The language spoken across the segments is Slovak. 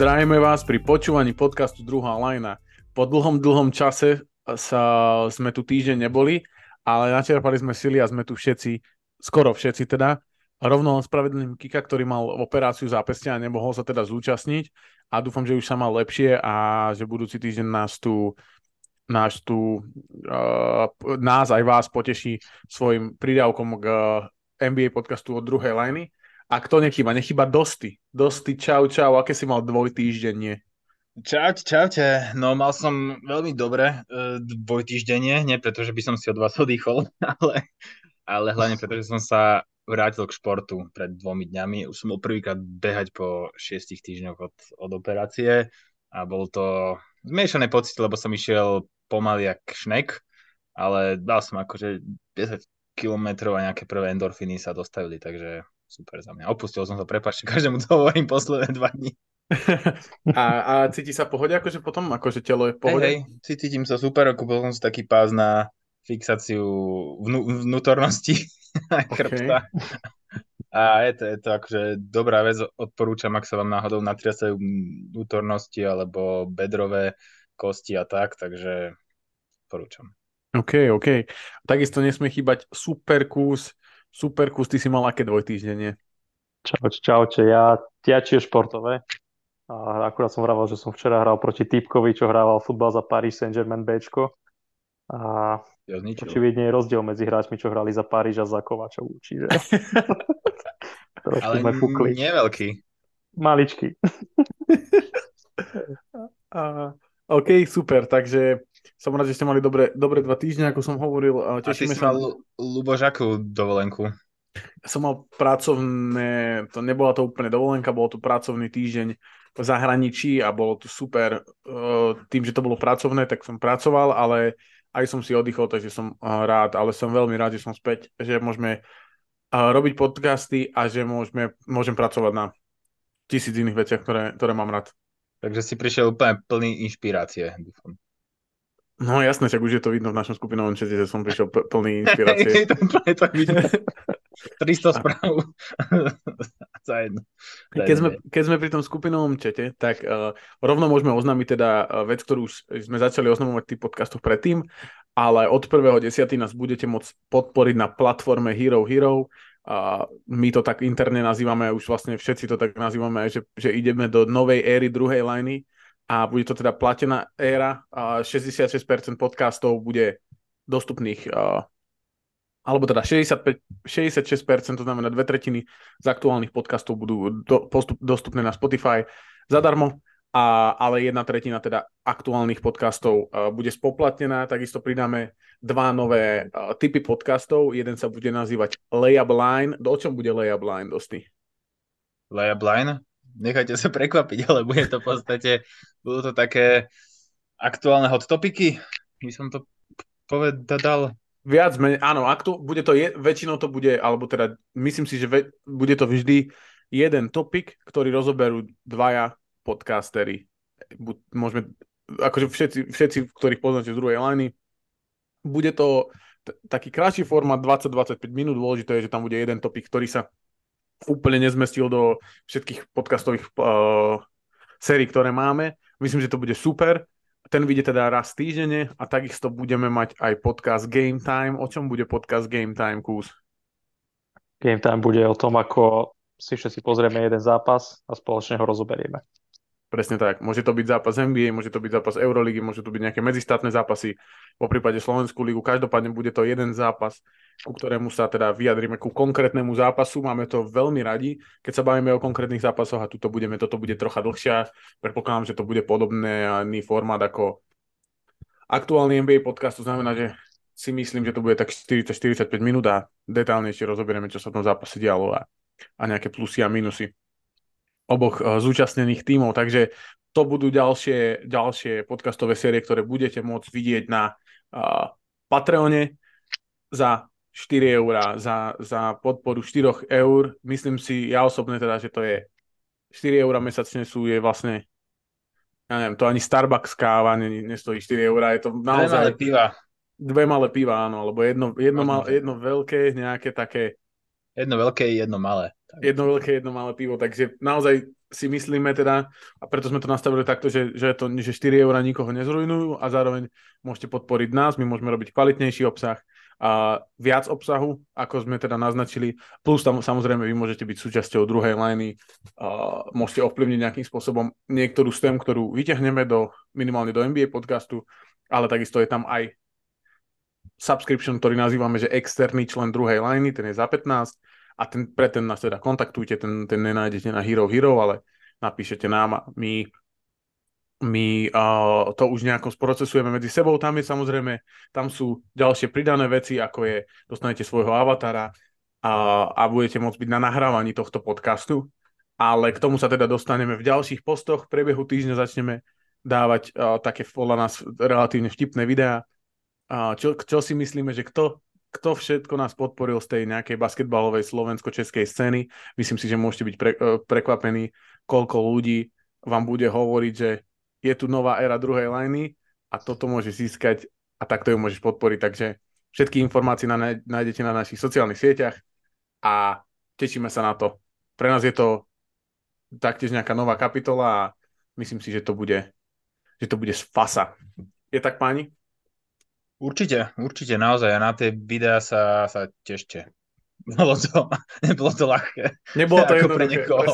Zdravíme vás pri počúvaní podcastu Druhá lajna. Po dlhom, dlhom čase sa, sme tu týždeň neboli, ale načerpali sme sily a sme tu všetci, skoro všetci teda. Rovno spravedlným Kika, ktorý mal operáciu zápestia a nemohol sa teda zúčastniť a dúfam, že už sa mal lepšie a že budúci týždeň nás tu nás tu, uh, nás aj vás poteší svojim prídavkom k NBA podcastu od druhej lajny. A kto nechýba? Nechýba Dosty. Dosty, čau, čau. Aké si mal dvojtýždenie? Čaute, čaute. No mal som veľmi dobre uh, dvojtýždenie, nie preto, že by som si od vás odýchol, ale, ale hlavne preto, že som sa vrátil k športu pred dvomi dňami. Už som bol prvýkrát behať po šiestich týždňoch od, od operácie a bol to zmiešané pocit, lebo som išiel pomaly jak šnek, ale dal som akože 10 kilometrov a nejaké prvé endorfíny sa dostavili, takže super za mňa. Opustil som to, prepáčte, každému to hovorím posledné dva dní. a, a cíti sa pohode, akože potom, akože telo je v pohode? Hej, hej, cítim sa super, kúpil som si taký pás na fixáciu vnú, vnútornosti okay. A je to, je to akože dobrá vec, odporúčam, ak sa vám náhodou natriasajú vnútornosti alebo bedrové kosti a tak, takže odporúčam. OK, OK. Takisto nesmie chýbať super kus, Super kus, ty si mal aké dvojtýždenie? Čau, čaute, ja, ja tiež športové. A akurát som vravel, že som včera hral proti Typkovi, čo hrával futbal za Paris Saint-Germain Bčko. A ja očividne je rozdiel medzi hráčmi, čo hrali za Paríž a za Kovačovú, čiže... Ale sme fúkli. nie veľký. Maličký. a, OK, super, takže som rád, že ste mali dobre, dobre dva týždne, ako som hovoril. Tešíme a ty si sa... mal Lubožakú dovolenku? Som mal pracovné, to nebola to úplne dovolenka, bol to pracovný týždeň v zahraničí a bolo to super. Tým, že to bolo pracovné, tak som pracoval, ale aj som si oddychol, takže som rád, ale som veľmi rád, že som späť, že môžeme robiť podcasty a že môžeme, môžem pracovať na tisíc iných veciach, ktoré, ktoré mám rád. Takže si prišiel úplne plný inšpirácie, dúfam. No jasné, však už je to vidno v našom skupinovom čete, že som prišiel plný inspirácie. to je to vidno. 300 správ za jedno. Keď sme, keď sme pri tom skupinovom čete, tak uh, rovno môžeme oznámiť teda uh, vec, ktorú už sme začali oznamovať tých podcastov predtým, ale od 1.10. nás budete môcť podporiť na platforme Hero Hero. Uh, my to tak interne nazývame, už vlastne všetci to tak nazývame, že, že ideme do novej éry druhej liney, a bude to teda platená éra. A 66% podcastov bude dostupných alebo teda 65, 66%, to znamená dve tretiny z aktuálnych podcastov budú do, postup, dostupné na Spotify zadarmo, a, ale jedna tretina teda aktuálnych podcastov bude spoplatnená. Takisto pridáme dva nové typy podcastov. Jeden sa bude nazývať Layup Line. O čom bude Layup Line, dosti? Layup Line? Nechajte sa prekvapiť, ale bude to v podstate, budú to také aktuálne hot topiky, by som to povedal. Viac menej, áno, aktu, bude to, je, väčšinou to bude, alebo teda myslím si, že ve, bude to vždy jeden topik, ktorý rozoberú dvaja podcastery. Môžeme, akože všetci, všetci, ktorých poznáte z druhej liny. Bude to t- taký krátší formát, 20-25 minút, dôležité je, že tam bude jeden topik, ktorý sa úplne nezmestil do všetkých podcastových uh, sérií, ktoré máme. Myslím, že to bude super. Ten vyjde teda raz týždenne a takisto budeme mať aj podcast Game Time. O čom bude podcast Game Time, Kús? Game Time bude o tom, ako si všetci pozrieme jeden zápas a spoločne ho rozoberieme. Presne tak. Môže to byť zápas NBA, môže to byť zápas Euroligy, môže to byť nejaké medzistátne zápasy, po prípade Slovenskú ligu. Každopádne bude to jeden zápas, ku ktorému sa teda vyjadrime ku konkrétnemu zápasu. Máme to veľmi radi, keď sa bavíme o konkrétnych zápasoch a tuto budeme, toto bude trocha dlhšia. Predpokladám, že to bude podobné iný formát ako aktuálny NBA podcast. To znamená, že si myslím, že to bude tak 40-45 minút a detálnejšie rozoberieme, čo sa v tom zápase dialo a, a nejaké plusy a minusy oboch uh, zúčastnených tímov, takže to budú ďalšie, ďalšie podcastové série, ktoré budete môcť vidieť na uh, Patreone za 4 eurá, za, za podporu 4 eur. Myslím si, ja osobne teda, že to je 4 eurá mesačne sú je vlastne ja neviem, to ani Starbucks káva ne, nestojí 4 eurá, je to naozaj... Dve malé piva. Dve malé piva, áno, alebo jedno, jedno, mal, jedno veľké, nejaké také... Jedno veľké, jedno malé. Jedno veľké, jedno malé pivo, takže naozaj si myslíme teda, a preto sme to nastavili takto, že, že, to, že 4 eurá nikoho nezrujnujú a zároveň môžete podporiť nás, my môžeme robiť kvalitnejší obsah a viac obsahu, ako sme teda naznačili, plus tam samozrejme vy môžete byť súčasťou druhej liney, a môžete ovplyvniť nejakým spôsobom niektorú z ktorú vyťahneme do, minimálne do NBA podcastu, ale takisto je tam aj subscription, ktorý nazývame, že externý člen druhej liney, ten je za 15 a ten, pre ten nás teda kontaktujte, ten, ten nenájdete na Hero Hero, ale napíšete nám a my, my uh, to už nejako sprocesujeme medzi sebou. Tam je samozrejme, tam sú ďalšie pridané veci, ako je, dostanete svojho avatara a, a budete môcť byť na nahrávaní tohto podcastu. Ale k tomu sa teda dostaneme v ďalších postoch. V priebehu týždňa začneme dávať uh, také podľa nás relatívne vtipné videá. Uh, čo, čo si myslíme, že kto kto všetko nás podporil z tej nejakej basketbalovej slovensko-českej scény. Myslím si, že môžete byť pre, e, prekvapení, koľko ľudí vám bude hovoriť, že je tu nová éra druhej liney a toto môže získať a takto ju môžeš podporiť. Takže všetky informácie na, nájdete na našich sociálnych sieťach a tešíme sa na to. Pre nás je to taktiež nejaká nová kapitola a myslím si, že to bude, že to bude z fasa. Je tak, páni? Určite, určite, naozaj. A na tie videá sa, sa tešte. Bolo to, nebolo to ľahké. Nebolo to ako pre niekoho.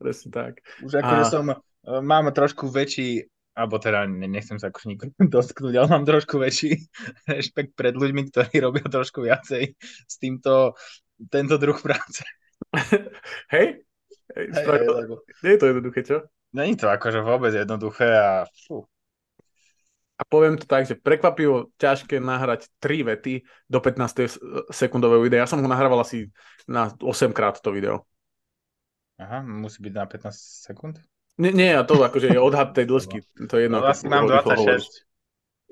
Presne tak. Už akože a... som, mám trošku väčší, alebo teda nechcem sa akože nikomu dosknúť, ale mám trošku väčší rešpekt pred ľuďmi, ktorí robia trošku viacej s týmto, tento druh práce. Hej? Hej, hej, hej lebo... Nie je to jednoduché, čo? Není to akože vôbec jednoduché a fú, a poviem to tak, že prekvapivo ťažké nahrať tri vety do 15 sekundového videa. Ja som ho nahrával asi na 8 krát to video. Aha, musí byť na 15 sekúnd? Nie, nie, a to akože je odhad tej dĺžky. To je jedno. No, vlastne mám 26.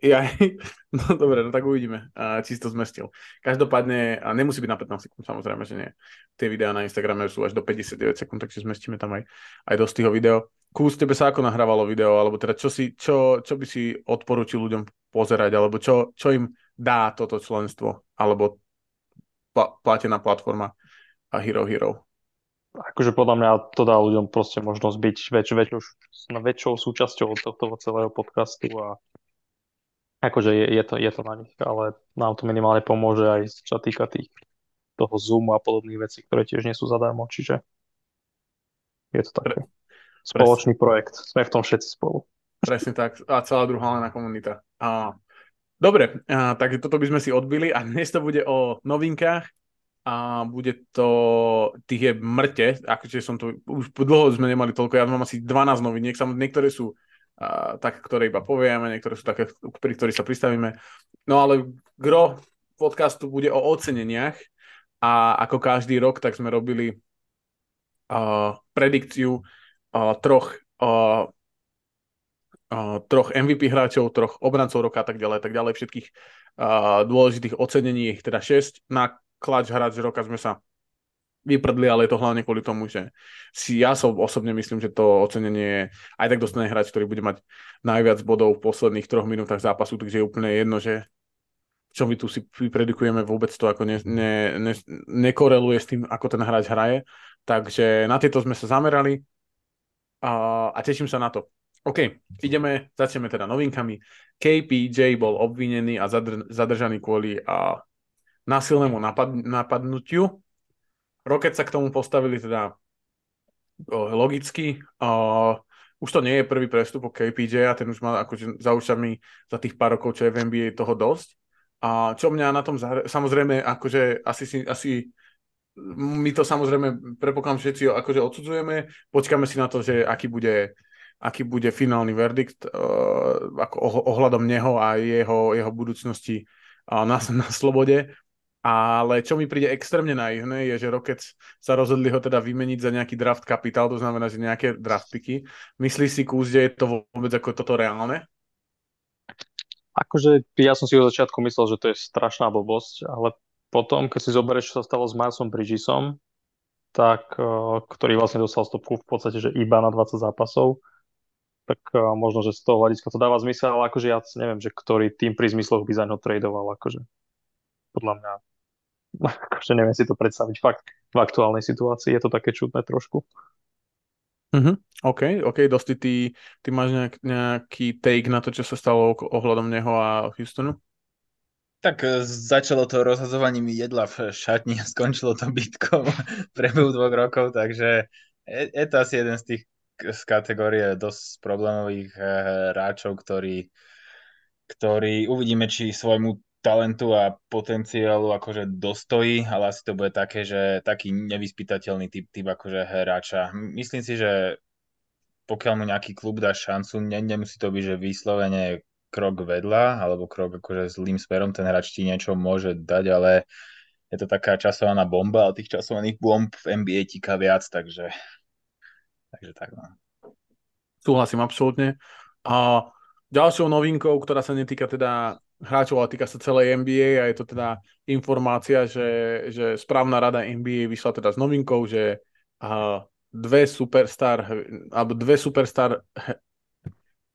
Ja, no dobre, no tak uvidíme, či si to zmestil. Každopádne, a nemusí byť na 15 sekúnd, samozrejme, že nie. Tie videá na Instagrame sú až do 59 sekúnd, takže zmestíme tam aj, aj dosť týho video. Kús, tebe sa ako nahrávalo video, alebo teda čo, si, čo, čo by si odporúčil ľuďom pozerať, alebo čo, čo im dá toto členstvo, alebo pla, platená platforma a Hero Hero? Akože podľa mňa to dá ľuďom proste možnosť byť väč, väčšou, väčšou súčasťou tohto celého podcastu a Akože je, je, to, je to na nich, ale nám to minimálne pomôže aj čo týka tých toho Zoomu a podobných vecí, ktoré tiež nie sú zadarmo, čiže je to také. Spoločný Presne. projekt. Sme v tom všetci spolu. Presne tak. A celá druhá lená komunita. A, dobre, a, takže toto by sme si odbili a dnes to bude o novinkách a bude to, tých je mŕte, akože som to, už dlho sme nemali toľko, ja mám asi 12 noviniek, samozrejme niektoré sú a, tak, ktoré iba povieme, niektoré sú také, pri ktorých sa pristavíme. No ale gro podcastu bude o oceneniach a ako každý rok, tak sme robili uh, predikciu uh, troch uh, uh, troch MVP hráčov, troch obrancov roka a tak ďalej, tak ďalej, všetkých uh, dôležitých ocenení, teda 6. Na klač hráč roka sme sa vyprdli, ale je to hlavne kvôli tomu, že si ja som osobne myslím, že to ocenenie aj tak dostane hráč, ktorý bude mať najviac bodov v posledných troch minútach zápasu, takže je úplne jedno, že čo my tu si vypredikujeme, vôbec to ako ne, ne, ne, nekoreluje s tým, ako ten hráč hraje. Takže na tieto sme sa zamerali a, a teším sa na to. OK, ideme, začneme teda novinkami. KPJ bol obvinený a zadr, zadržaný kvôli a, násilnému napad, napadnutiu Rocket sa k tomu postavili teda logicky. Už to nie je prvý prestup o KPJ a ten už má akože za ušami za tých pár rokov, čo je v NBA toho dosť. A čo mňa na tom, zahra... samozrejme, akože asi, si, asi my to samozrejme prepokladám všetci akože odsudzujeme, počkáme si na to, že aký bude, aký bude finálny verdikt uh, ako ohľadom neho a jeho, jeho budúcnosti uh, na, na slobode. Ale čo mi príde extrémne naivné, je, že Rockets sa rozhodli ho teda vymeniť za nejaký draft kapitál, to znamená, že nejaké draft. Myslíš si, Kúz, že je to vôbec ako toto reálne? Akože ja som si od začiatku myslel, že to je strašná blbosť, ale potom, keď si zoberieš, čo sa stalo s Milesom Bridgesom, tak, uh, ktorý vlastne dostal stopku v podstate, že iba na 20 zápasov, tak uh, možno, že z toho hľadiska to dáva zmysel, ale akože ja neviem, že ktorý tým pri zmysloch by za ňo tradoval, akože podľa mňa akože neviem si to predstaviť fakt v aktuálnej situácii, je to také čudné trošku. Uh-huh. OK, OK, dosti ty, ty máš nejak, nejaký take na to, čo sa stalo ohľadom neho a Houstonu? Tak e, začalo to rozhazovaním jedla v šatni a skončilo to bytkou v priebehu dvoch rokov, takže je, je to asi jeden z tých z kategórie dosť problémových e, hráčov, ktorý, ktorý uvidíme, či svojmu talentu a potenciálu akože dostojí, ale asi to bude také, že taký nevyspytateľný typ, typ akože hráča. Myslím si, že pokiaľ mu nejaký klub dá šancu, ne, nemusí to byť, že vyslovene krok vedľa, alebo krok akože zlým smerom, ten hráč ti niečo môže dať, ale je to taká časovaná bomba, ale tých časovaných bomb v NBA tika viac, takže, takže tak no. Súhlasím absolútne. A ďalšou novinkou, ktorá sa netýka teda hráčov, ale týka sa celej NBA a je to teda informácia, že, že správna rada NBA vyšla teda s novinkou, že uh, dve superstar, alebo dve superstar,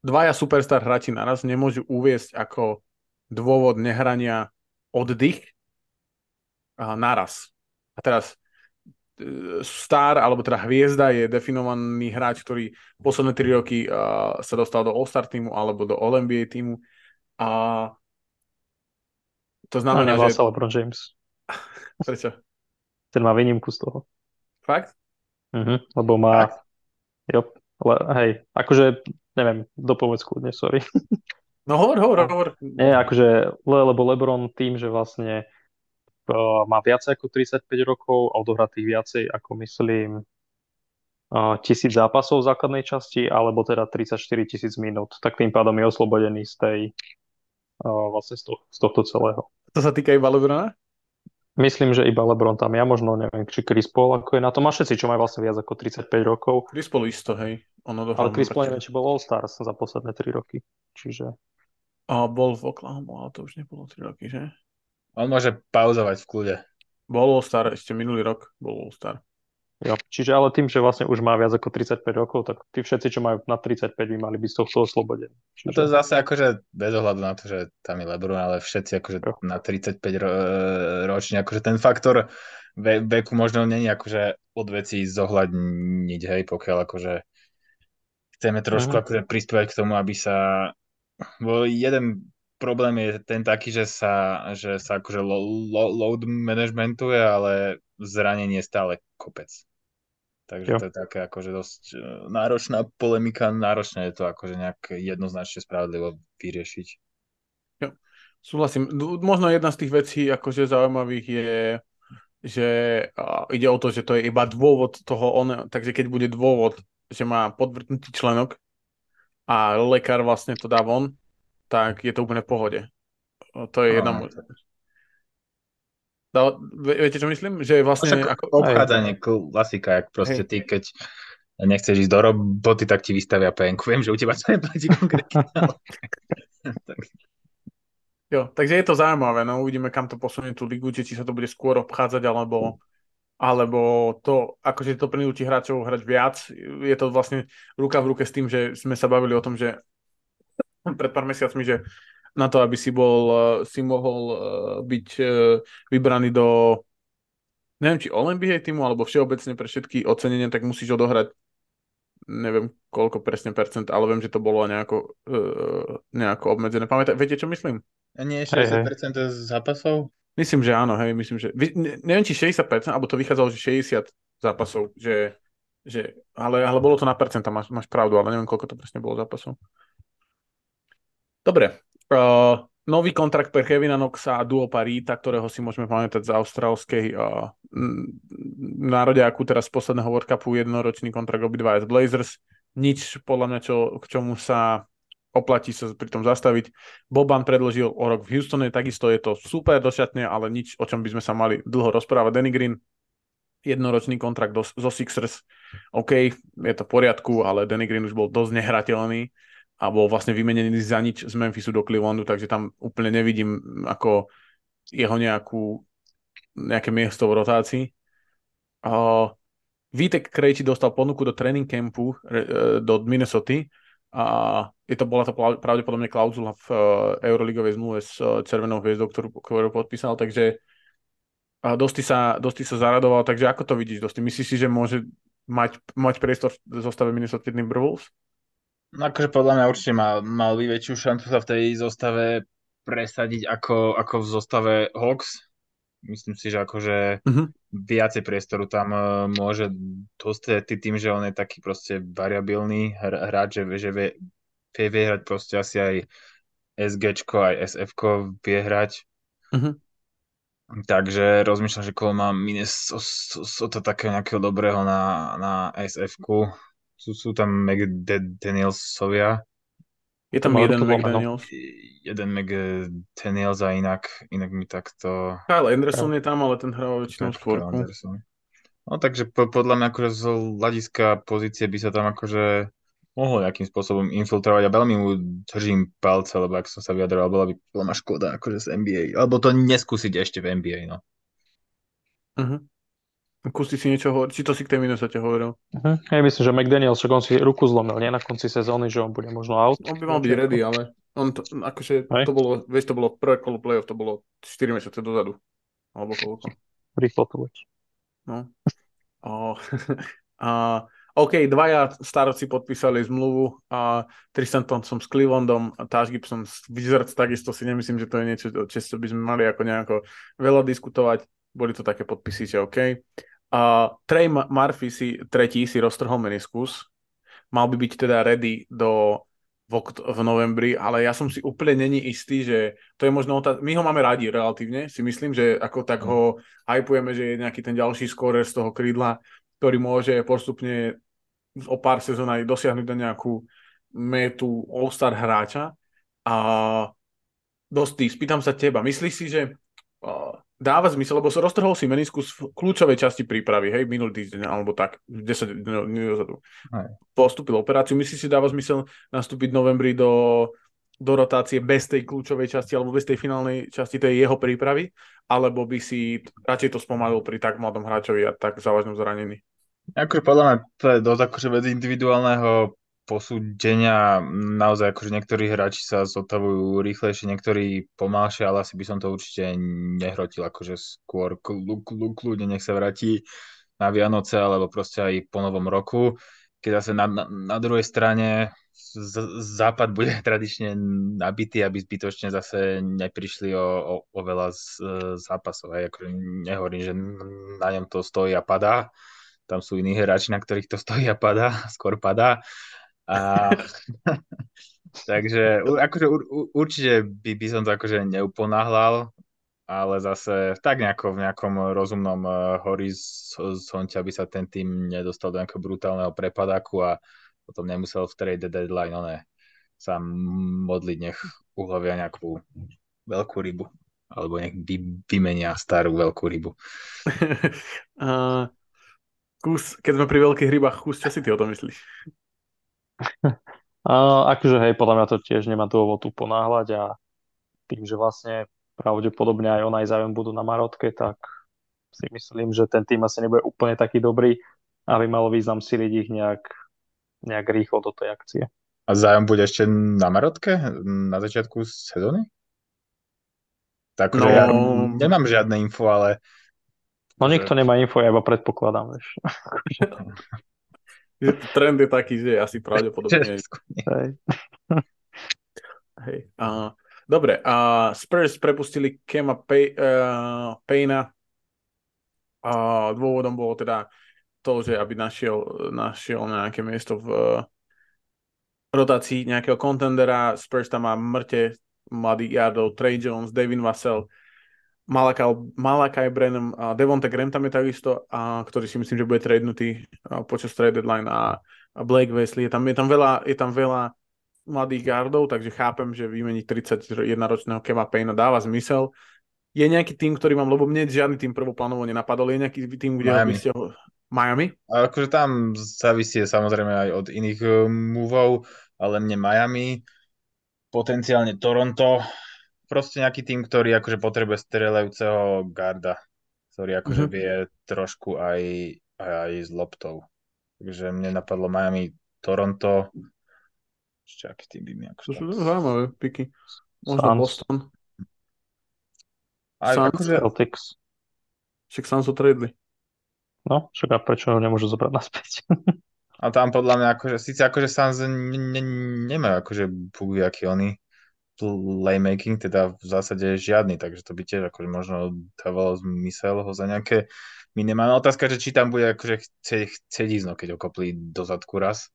dvaja superstar hráči naraz nemôžu uviesť ako dôvod nehrania oddych uh, naraz. A teraz e, star, alebo teda hviezda je definovaný hráč, ktorý posledné tri roky uh, sa dostal do All-Star týmu alebo do All-NBA týmu a to znamená, no, že... LeBron James. Prečo? Ten má výnimku z toho. Fakt? Uh-huh, lebo má... Fakt? Jo, le, hej, akože, neviem, dopovedz kľudne, sorry. No hovor, hovor, hovor. Nie, akože, le, lebo LeBron tým, že vlastne uh, má viac ako 35 rokov a odohratých viacej ako myslím uh, tisíc zápasov v základnej časti, alebo teda 34 tisíc minút, tak tým pádom je oslobodený z tej vlastne z, to, z tohto celého. To sa týka iba Lebrona? Myslím, že iba Lebron tam. Ja možno neviem, či Chris Paul ako je na tom. A všetci, čo majú vlastne viac ako 35 rokov. Chris Paul isto, hej. Ono Ale Chris Paul neviem, či bol All-Stars za posledné 3 roky. Čiže... A bol v Oklahoma, ale to už nebolo 3 roky, že? On môže pauzovať v kľude. Bol All-Star, ešte minulý rok bol All-Star. Jo, čiže ale tým, že vlastne už má viac ako 35 rokov, tak tí všetci, čo majú na 35, by mali byť z tohto oslobodení. Čiže... No to je zase akože bez ohľadu na to, že tam je Lebron, ale všetci akože jo. na 35 ro- ročne, akože ten faktor ve- veku možno není akože od vecí zohľadniť, hej, pokiaľ akože chceme trošku uh-huh. akože prispievať k tomu, aby sa bo jeden problém je ten taký, že sa, že sa akože lo- lo- load managementuje, ale zranenie stále kopec. Takže jo. to je také akože dosť e, náročná polemika, náročné je to akože nejak jednoznačne spravodlivo vyriešiť. Jo. Súhlasím. Možno jedna z tých vecí akože zaujímavých je, že ide o to, že to je iba dôvod toho, on, takže keď bude dôvod, že má podvrtnutý členok a lekár vlastne to dá von, tak je to úplne v pohode. To je jedna možnosť. No, viete, čo myslím? Že vlastne... Však ako... Obchádzanie, klasika, jak proste Hej. ty, keď nechceš ísť do roboty, tak ti vystavia penku. Viem, že u teba to neplatí konkrétne. Jo, takže je to zaujímavé, no uvidíme, kam to posunie tú ligu, či, či sa to bude skôr obchádzať, alebo, alebo to, akože to prinúti hráčov hrať viac. Je to vlastne ruka v ruke s tým, že sme sa bavili o tom, že pred pár mesiacmi, že na to, aby si bol, eh, si mohol eh, byť eh, vybraný do neviem, či Olympia týmu, alebo všeobecne pre všetky ocenenia, tak musíš odohrať neviem koľko presne percent, ale viem, že to bolo nejako, nejako obmedzené. Pamätaj, viete, čo myslím? A nie 60% hey, hey. zápasov? Myslím, že áno, hej, myslím, že... neviem, či 60%, alebo to vychádzalo, že 60 zápasov, že, že ale, ale bolo to na percenta, máš, máš pravdu, ale neviem, koľko to presne bolo zápasov. Dobre, Uh, nový kontrakt pre Kevina Knoxa a Duo Parita, ktorého si môžeme pamätať z austrálskej uh, národiaku, teraz z posledného World Cupu jednoročný kontrakt obidva z Blazers. Nič podľa mňa, čo, k čomu sa oplatí sa pri tom zastaviť. Boban predložil o rok v Houstone, takisto je to super došatne, ale nič, o čom by sme sa mali dlho rozprávať. Danny Green, jednoročný kontrakt do, zo Sixers, OK, je to v poriadku, ale Danny Green už bol dosť nehrateľný a bol vlastne vymenený za nič z Memphisu do Clevelandu, takže tam úplne nevidím ako jeho nejakú, nejaké miesto v rotácii. Uh, Vítek Krejči dostal ponuku do tréning campu uh, do Minnesota a je to, bola to pravdepodobne klauzula v uh, Euroligovej zmluve s uh, Červenou hviezdou, ktorú, ktorú podpísal, takže A Dosti sa, Dosti sa zaradoval, takže ako to vidíš, Dosti? Myslíš si, že môže mať, mať priestor v zostave Minnesota Timberwolves? No akože podľa mňa určite mal, mal by väčšiu šancu sa v tej zostave presadiť ako, ako v zostave Hawks. Myslím si, že akože uh-huh. viacej priestoru tam uh, môže dostať tým, že on je taký proste variabilný hráč, že, že vie, vie, vie hrať proste asi aj SGčko, aj SFko vie hrať. Uh-huh. Takže rozmýšľam, že koho má Minnesota takého nejakého dobrého na, na SF-ku. Sú, sú tam McDanielsovia. Je tam jeden McDaniels. Jeden McDaniels a inak, inak mi takto... Kyle Anderson je tam, ale ten hral väčšinou skôrku. No takže po, podľa mňa akože z hľadiska pozície by sa tam akože mohol nejakým spôsobom infiltrovať a veľmi mu držím palce, lebo ak som sa vyjadroval, bola by veľmi škoda akože z NBA. Alebo to neskúsiť ešte v NBA, no. Uh-huh. Kúsi si niečo hovoriť, či to si k tej Minnesota hovoril? Uh-huh. Ja myslím, že McDaniel, však on si ruku zlomil, nie na konci sezóny, že on bude možno out. On by mal byť ready, ale on to, akože Hej. to bolo, vieš, to bolo prvé kolo playoff, to bolo 4 mesiace dozadu. Alebo koľko. Rýchlo to bude. No. Oh. a OK, dvaja staroci podpísali zmluvu a Tristan Thompson s Clevelandom a Taj Gibson s Wizards, takisto si nemyslím, že to je niečo, čo by sme mali ako nejako veľa diskutovať. Boli to také podpisy, že OK. A Trey Murphy si, tretí si roztrhol meniskus. Mal by byť teda ready do v, v novembri, ale ja som si úplne není istý, že to je možno otázka. My ho máme radi relatívne, si myslím, že ako tak ho hypujeme, že je nejaký ten ďalší skórer z toho krídla, ktorý môže postupne o pár sezón aj dosiahnuť na nejakú metu All-Star hráča. A dosť spýtam sa teba, myslíš si, že uh, dáva zmysel, lebo sa roztrhol si meniskus v kľúčovej časti prípravy, hej, minulý týždeň, alebo tak, 10 dní dozadu. Postupil operáciu, myslíš si, dáva zmysel nastúpiť v novembri do, do rotácie bez tej kľúčovej časti, alebo bez tej finálnej časti tej jeho prípravy, alebo by si radšej to spomalil pri tak mladom hráčovi a tak závažnom zranení? Akože podľa mňa to je dosť akože bez individuálneho posúdenia. Naozaj akože niektorí hráči sa zotavujú rýchlejšie, niektorí pomalšie, ale asi by som to určite nehrotil. Akože skôr kľudne nech sa vráti na Vianoce alebo proste aj po novom roku. Keď zase na, na, na druhej strane z, západ bude tradične nabitý, aby zbytočne zase neprišli o, o, o veľa z, zápasov. Aj akože nehovorím, že na ňom to stojí a padá, tam sú iní hráči, na ktorých to stojí a padá, skôr padá. A, takže akože, určite by, by som to akože neuponáhľal, ale zase tak nejako v nejakom rozumnom uh, horizonte, aby sa ten tým nedostal do nejakého brutálneho prepadáku a potom nemusel v trade deadline one, sa modliť, nech ulovia nejakú veľkú rybu alebo nech vy, vymenia starú veľkú rybu. uh, Kus, keď sme pri veľkých rybách, kus, čo si ty o tom myslíš? Uh, akože hej, podľa mňa to tiež nemá dôvod tu ponáhľať a tým, že vlastne pravdepodobne aj on aj zájom budú na Marotke, tak si myslím, že ten tým asi nebude úplne taký dobrý, aby malo význam siliť ich nejak, nejak rýchlo do tej akcie. A zájom bude ešte na Marotke na začiatku sezóny? Tak no... ja nemám žiadne info, ale No nikto nemá info, ja iba predpokladám, vieš. Trend je taký, že asi pravdepodobne. Hej. Hej. Uh, dobre, uh, Spurs prepustili Kema Pay, uh, Payna. Uh, dôvodom bolo teda to, že aby našiel, našiel nejaké miesto v uh, rotácii nejakého kontendera. Spurs tam má mŕte mladých jardov, Trey Jones, Devin Vassell, Malakai Brennan a Devonte Graham tam je takisto, a, ktorý si myslím, že bude tradenutý počas trade deadline a, a Blake Wesley. Je tam, je tam, veľa, je tam veľa mladých gardov, takže chápem, že vymeniť 31-ročného Keva Payna dáva zmysel. Je nejaký tým, ktorý mám, lebo mne žiadny tým prvoplánovo nenapadol, je nejaký tým, kde Miami. by ste ho... Miami? A akože tam závisí samozrejme aj od iných uh, moveov, ale mne Miami, potenciálne Toronto, proste nejaký tým, ktorý akože potrebuje strelajúceho garda, ktorý akože mm-hmm. vie trošku aj, aj, aj s loptou. Takže mne napadlo Miami, Toronto, ešte aký tým by mi akože... To sú zaujímavé piky. Možno Sans. Boston. Aj Sans. akože... Celtics. Však sám sú tradli. No, však a prečo ho nemôžu zobrať naspäť? A tam podľa mňa akože, síce akože Suns ne, ne, nemajú akože bugy, aký oni playmaking, teda v zásade žiadny, takže to by tiež akože možno dávalo zmysel ho za nejaké minimálna otázka, že či tam bude akože chce, chcieť ísť, no, keď ho kopli do zadku raz.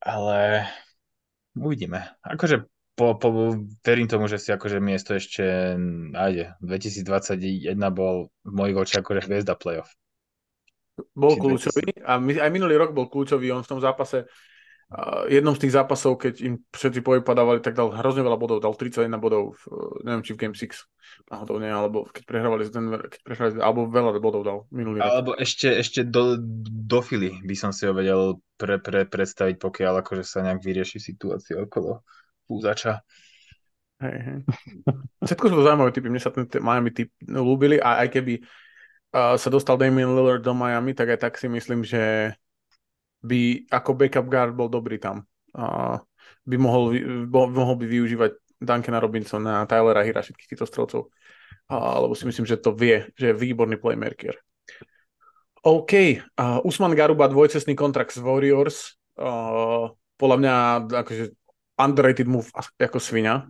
Ale uvidíme. Akože po, po, verím tomu, že si akože miesto ešte nájde. 2021 bol v mojich očiach akože hviezda playoff. Bol kľúčový a my, aj minulý rok bol kľúčový, on v tom zápase jednom z tých zápasov, keď im všetci povypadávali, tak dal hrozne veľa bodov, dal 31 bodov, v, neviem či v Game 6, náhodou nie, alebo keď prehrávali z Denver, keď prehrávali, alebo veľa bodov dal minulý rok. Alebo ešte, ešte do, do Fili by som si ho vedel pre, pre, predstaviť, pokiaľ akože sa nejak vyrieši situácia okolo Púzača. Hej, hej. Všetko sú to zaujímavé typy, mne sa ten Miami typ ľúbili a aj keby uh, sa dostal Damian Lillard do Miami, tak aj tak si myslím, že by ako backup guard bol dobrý tam. Uh, by mohol, bo, mohol by využívať Duncana Robinsona a Tylera Hira, všetkých týchto strelcov. Uh, lebo si myslím, že to vie, že je výborný playmaker. OK, uh, Usman Garuba dvojcestný kontrakt s Warriors. Uh, podľa mňa akože underrated move ako svinia,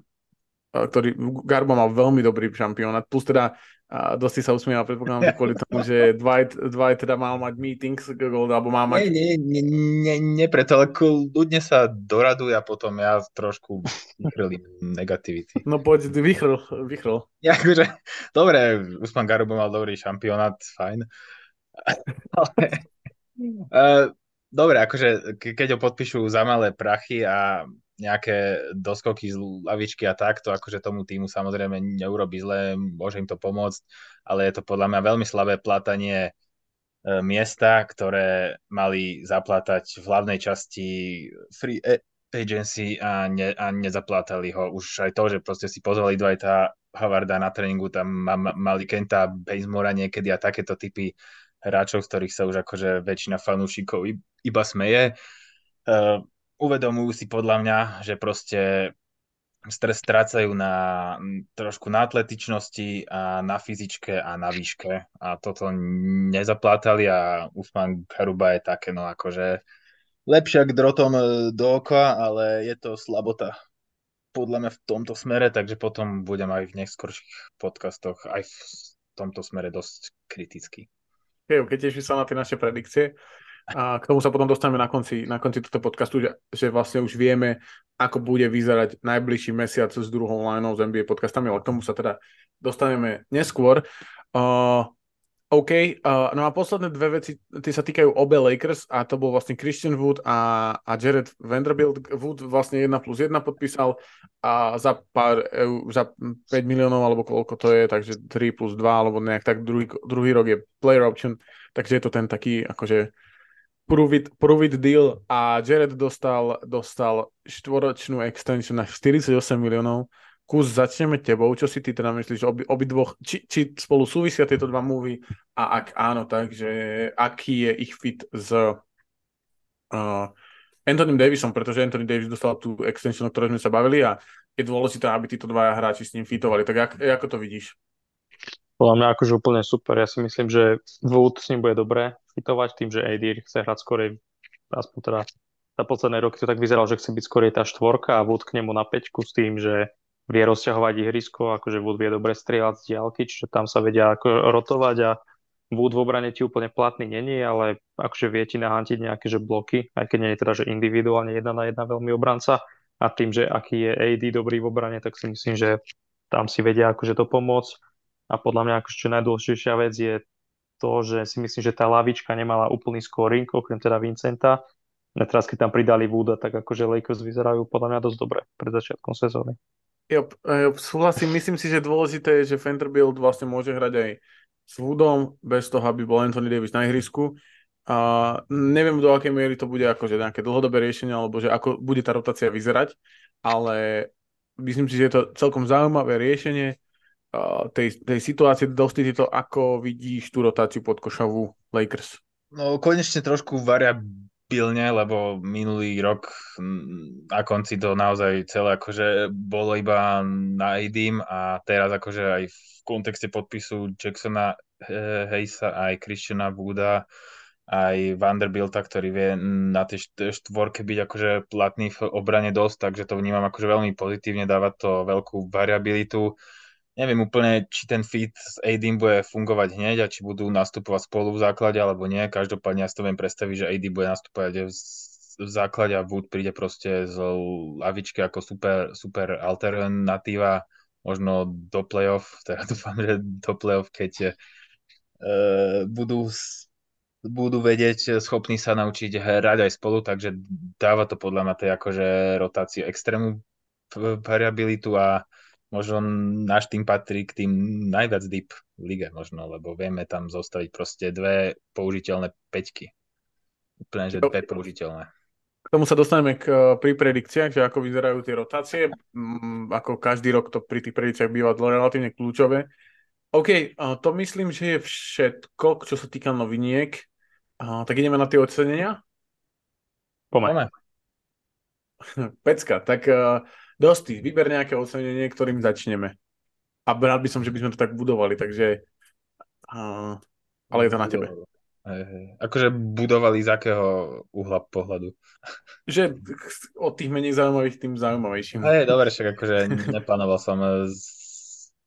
ktorý Garba mal veľmi dobrý šampionát, plus teda a dosť sa usmieva, predpokladám, že kvôli tomu, že Dwight, Dwight teda mal mať meetings, alebo má mať... Nie, nie, nie, nie preto, ale ľudne sa doraduje a potom ja trošku vychrlím negativity. No poď, vychrl, vychrl. Ja, akože, dobre, Usman Garuba mal dobrý šampionát, fajn. ale, uh, dobre, akože keď ho podpíšu za malé prachy a nejaké doskoky z lavičky a takto, akože tomu týmu samozrejme neurobi zle, môže im to pomôcť, ale je to podľa mňa veľmi slabé platanie e, miesta, ktoré mali zaplatať v hlavnej časti free agency a, ne, a nezaplátali ho. Už aj to, že proste si pozvali Dwighta Havarda na tréningu, tam ma, ma, mali Kenta Bazemora niekedy a takéto typy hráčov, z ktorých sa už akože väčšina fanúšikov iba smeje. Uvedomujú si podľa mňa, že proste stres strácajú na trošku na atletičnosti a na fyzičke a na výške a toto nezaplátali a Usman Karuba je také no akože lepšia k drotom e, do oka, ale je to slabota podľa mňa v tomto smere, takže potom budem aj v neskôrších podcastoch aj v tomto smere dosť kritický. keď teším sa na tie naše predikcie. A k tomu sa potom dostaneme na konci, na konci tohto podcastu, že, že vlastne už vieme, ako bude vyzerať najbližší mesiac s druhou lineou z NBA podcastami, ale k tomu sa teda dostaneme neskôr. Uh, OK, uh, no a posledné dve veci, tie sa týkajú obe Lakers a to bol vlastne Christian Wood a, a Jared Vanderbilt. Wood vlastne 1 plus 1 podpísal a za pár, za 5 miliónov alebo koľko to je, takže 3 plus 2 alebo nejak tak druhý, druhý rok je player option, takže je to ten taký akože prove it, prove it deal a Jared dostal, dostal štvoročnú extension na 48 miliónov. Kus, začneme tebou, čo si ty teda myslíš, obi, obi dvoch, či, či spolu súvisia tieto dva múvy a ak áno, takže aký je ich fit s uh, Anthony Davisom, pretože Anthony Davis dostal tú extension, o ktorej sme sa bavili a je dôležité, aby títo dvaja hráči s ním fitovali. Tak jak, ako to vidíš? Podľa mňa akože úplne super. Ja si myslím, že Wood s ním bude dobré fitovať tým, že AD chce hrať skorej, aspoň teda za posledné roky to tak vyzeralo, že chce byť skorej tá štvorka a Wood k nemu na peťku s tým, že vie rozťahovať ihrisko, akože Wood vie dobre strieľať z diálky, čiže tam sa vedia ako rotovať a Wood v obrane ti úplne platný není, ale akože vie ti nahantiť nejaké že bloky, aj keď nie je teda, že individuálne jedna na jedna veľmi obranca. A tým, že aký je AD dobrý v obrane, tak si myslím, že tam si vedia akože to pomôcť. A podľa mňa akože čo najdôležitejšia vec je to, že si myslím, že tá lavička nemala úplný scoring, okrem teda Vincenta. A teraz, keď tam pridali Wooda, tak akože Lakers vyzerajú podľa mňa dosť dobre pred začiatkom sezóny. Jo, jo, súhlasím, myslím si, že dôležité je, že Vanderbilt vlastne môže hrať aj s Woodom, bez toho, aby bol Anthony Davis na ihrisku. A neviem, do akej miery to bude akože nejaké dlhodobé riešenie, alebo že ako bude tá rotácia vyzerať, ale myslím si, že je to celkom zaujímavé riešenie tej, tej situácie dosti to, ako vidíš tú rotáciu pod košavu Lakers? No konečne trošku variabilne, lebo minulý rok na konci to naozaj celé akože bolo iba na Edim a teraz akože aj v kontexte podpisu Jacksona Hejsa, aj Christiana Wooda, aj Vanderbilta, ktorý vie na tej štvorke byť akože platný v obrane dosť, takže to vnímam akože veľmi pozitívne, dáva to veľkú variabilitu. Neviem úplne, či ten fit s AD bude fungovať hneď a či budú nastupovať spolu v základe alebo nie. Každopádne ja si to viem predstaviť, že AD bude nastupovať v, v základe a Wood príde proste z lavičky ako super, super alternatíva možno do playoff, teda dúfam, že do playoff, keď uh, budú, budú vedieť, schopní sa naučiť hrať aj spolu, takže dáva to podľa mňa tej akože rotáciu extrémnu variabilitu a možno náš tým patrí k tým najviac deep lige možno, lebo vieme tam zostaviť proste dve použiteľné peťky. Úplne, že dve použiteľné. K tomu sa dostaneme k, eh, pri predikciách, že ako vyzerajú tie rotácie. Mm, ako každý rok to pri tých predikciách býva relatívne kľúčové. OK, to myslím, že je všetko, čo sa týka noviniek. Tak ideme na tie ocenenia? Poďme. Pecka, tak uh, dosti, vyber nejaké ocenenie, ktorým začneme. A rád by som, že by sme to tak budovali, takže uh, ale je to na tebe. Hej, hej. Akože budovali z akého uhla pohľadu? Že od tých menej zaujímavých tým zaujímavejším. Hej, dobre, však akože neplánoval som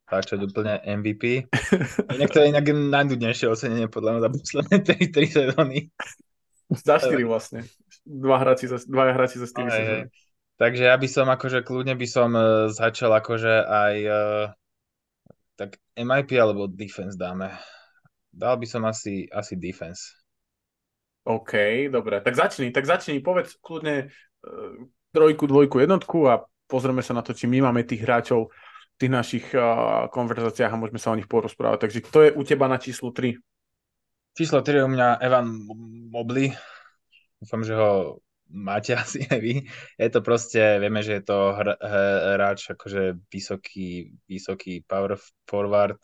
stáčať úplne MVP. Inak to je inak najdudnejšie ocenenie podľa mňa za posledné 3, 3 sezóny. Za 4 vlastne. Dva hráči za, dva hráči za 4 sezóny. Takže ja by som akože kľudne by som uh, začal akože aj uh, tak MIP alebo defense dáme. Dal by som asi, asi defense. OK, dobre. Tak začni, tak začni, povedz kľudne uh, trojku, dvojku, jednotku a pozrieme sa na to, či my máme tých hráčov v tých našich uh, konverzáciách a môžeme sa o nich porozprávať. Takže kto je u teba na číslo 3? Číslo 3 je u mňa Evan Mobley. Dúfam, že ho máte asi aj vy. Je to proste, vieme, že je to hráč akože vysoký, vysoký power forward,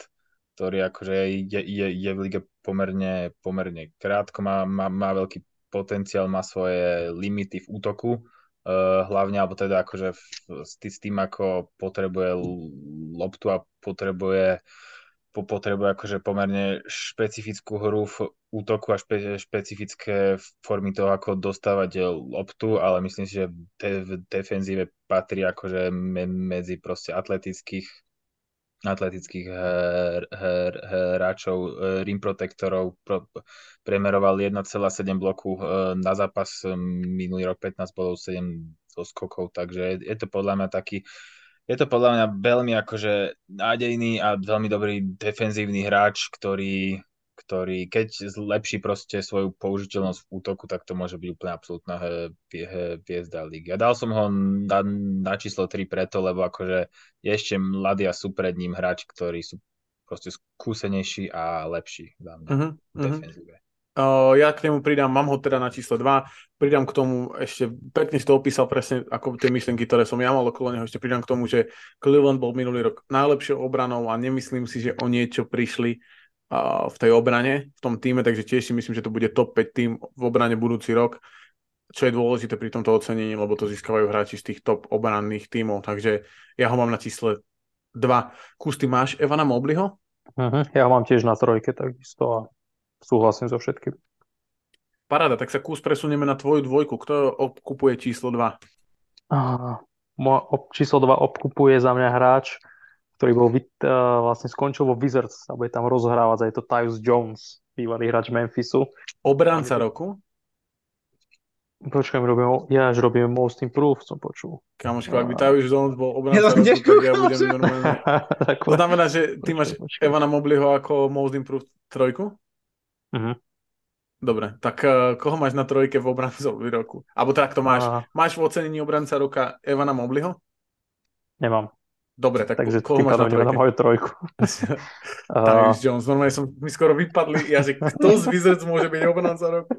ktorý akože je, je, je v lige pomerne, pomerne krátko, má, má, má veľký potenciál, má svoje limity v útoku, uh, hlavne, alebo teda akože s, tým, ako potrebuje loptu a potrebuje po, potrebuje akože pomerne špecifickú hru v útoku a špe, špecifické formy toho, ako dostávať loptu, ale myslím si, že v defenzíve patrí akože me, medzi proste atletických atletických hráčov, e, rim protektorov, pro, premeroval 1,7 bloku e, na zápas, minulý rok 15 bolo 7 zo skokov, takže je to podľa mňa taký je to podľa mňa veľmi akože nádejný a veľmi dobrý defenzívny hráč, ktorý ktorý keď zlepší proste svoju použiteľnosť v útoku, tak to môže byť úplne absolútna hviezda ligy. Ja dal som ho na, na číslo 3 preto, lebo akože je ešte mladý a sú pred ním hráč, ktorí sú proste skúsenejší a lepší za mňa uh-huh, v mhm. defenzíve. Uh, ja k nemu pridám, mám ho teda na číslo 2, pridám k tomu ešte, pekne si to opísal presne ako tie myšlenky, ktoré som ja mal okolo neho, ešte pridám k tomu, že Cleveland bol minulý rok najlepšou obranou a nemyslím si, že o niečo prišli v tej obrane, v tom týme, takže tiež si myslím, že to bude top 5 tým v obrane budúci rok, čo je dôležité pri tomto ocenení, lebo to získavajú hráči z tých top obranných tímov, takže ja ho mám na čísle 2. Kus, ty máš Evana Mobliho? Uh-huh. Ja ho mám tiež na trojke, takisto súhlasím so všetkým. Paráda, tak sa kus presunieme na tvoju dvojku. Kto obkupuje číslo 2? Uh, číslo 2 obkupuje za mňa hráč, ktorý bol uh, vlastne skončil vo Wizards a bude tam rozhrávať a je to Tyus Jones, bývalý hráč Memphisu. Obranca roku? Počkaj, robím, ja až robím Most Improved, som počul. Kamoško, ak by Tyus Jones bol obranca roku, tak ja budem normálne... to znamená, že ty máš Evana Mobliho ako Most Improved trojku? Uh-huh. Dobre, tak uh, koho máš na trojke v obrancovi roku? Alebo tak to máš. Uh... Máš v ocenení obranca roka Evana Mobliho? Nemám. Dobre, tak Takže koho máš na trojke? moju trojku. Tyus Jones, normálne som, mi skoro vypadli, ja že kto z Wizards môže byť obranca roku?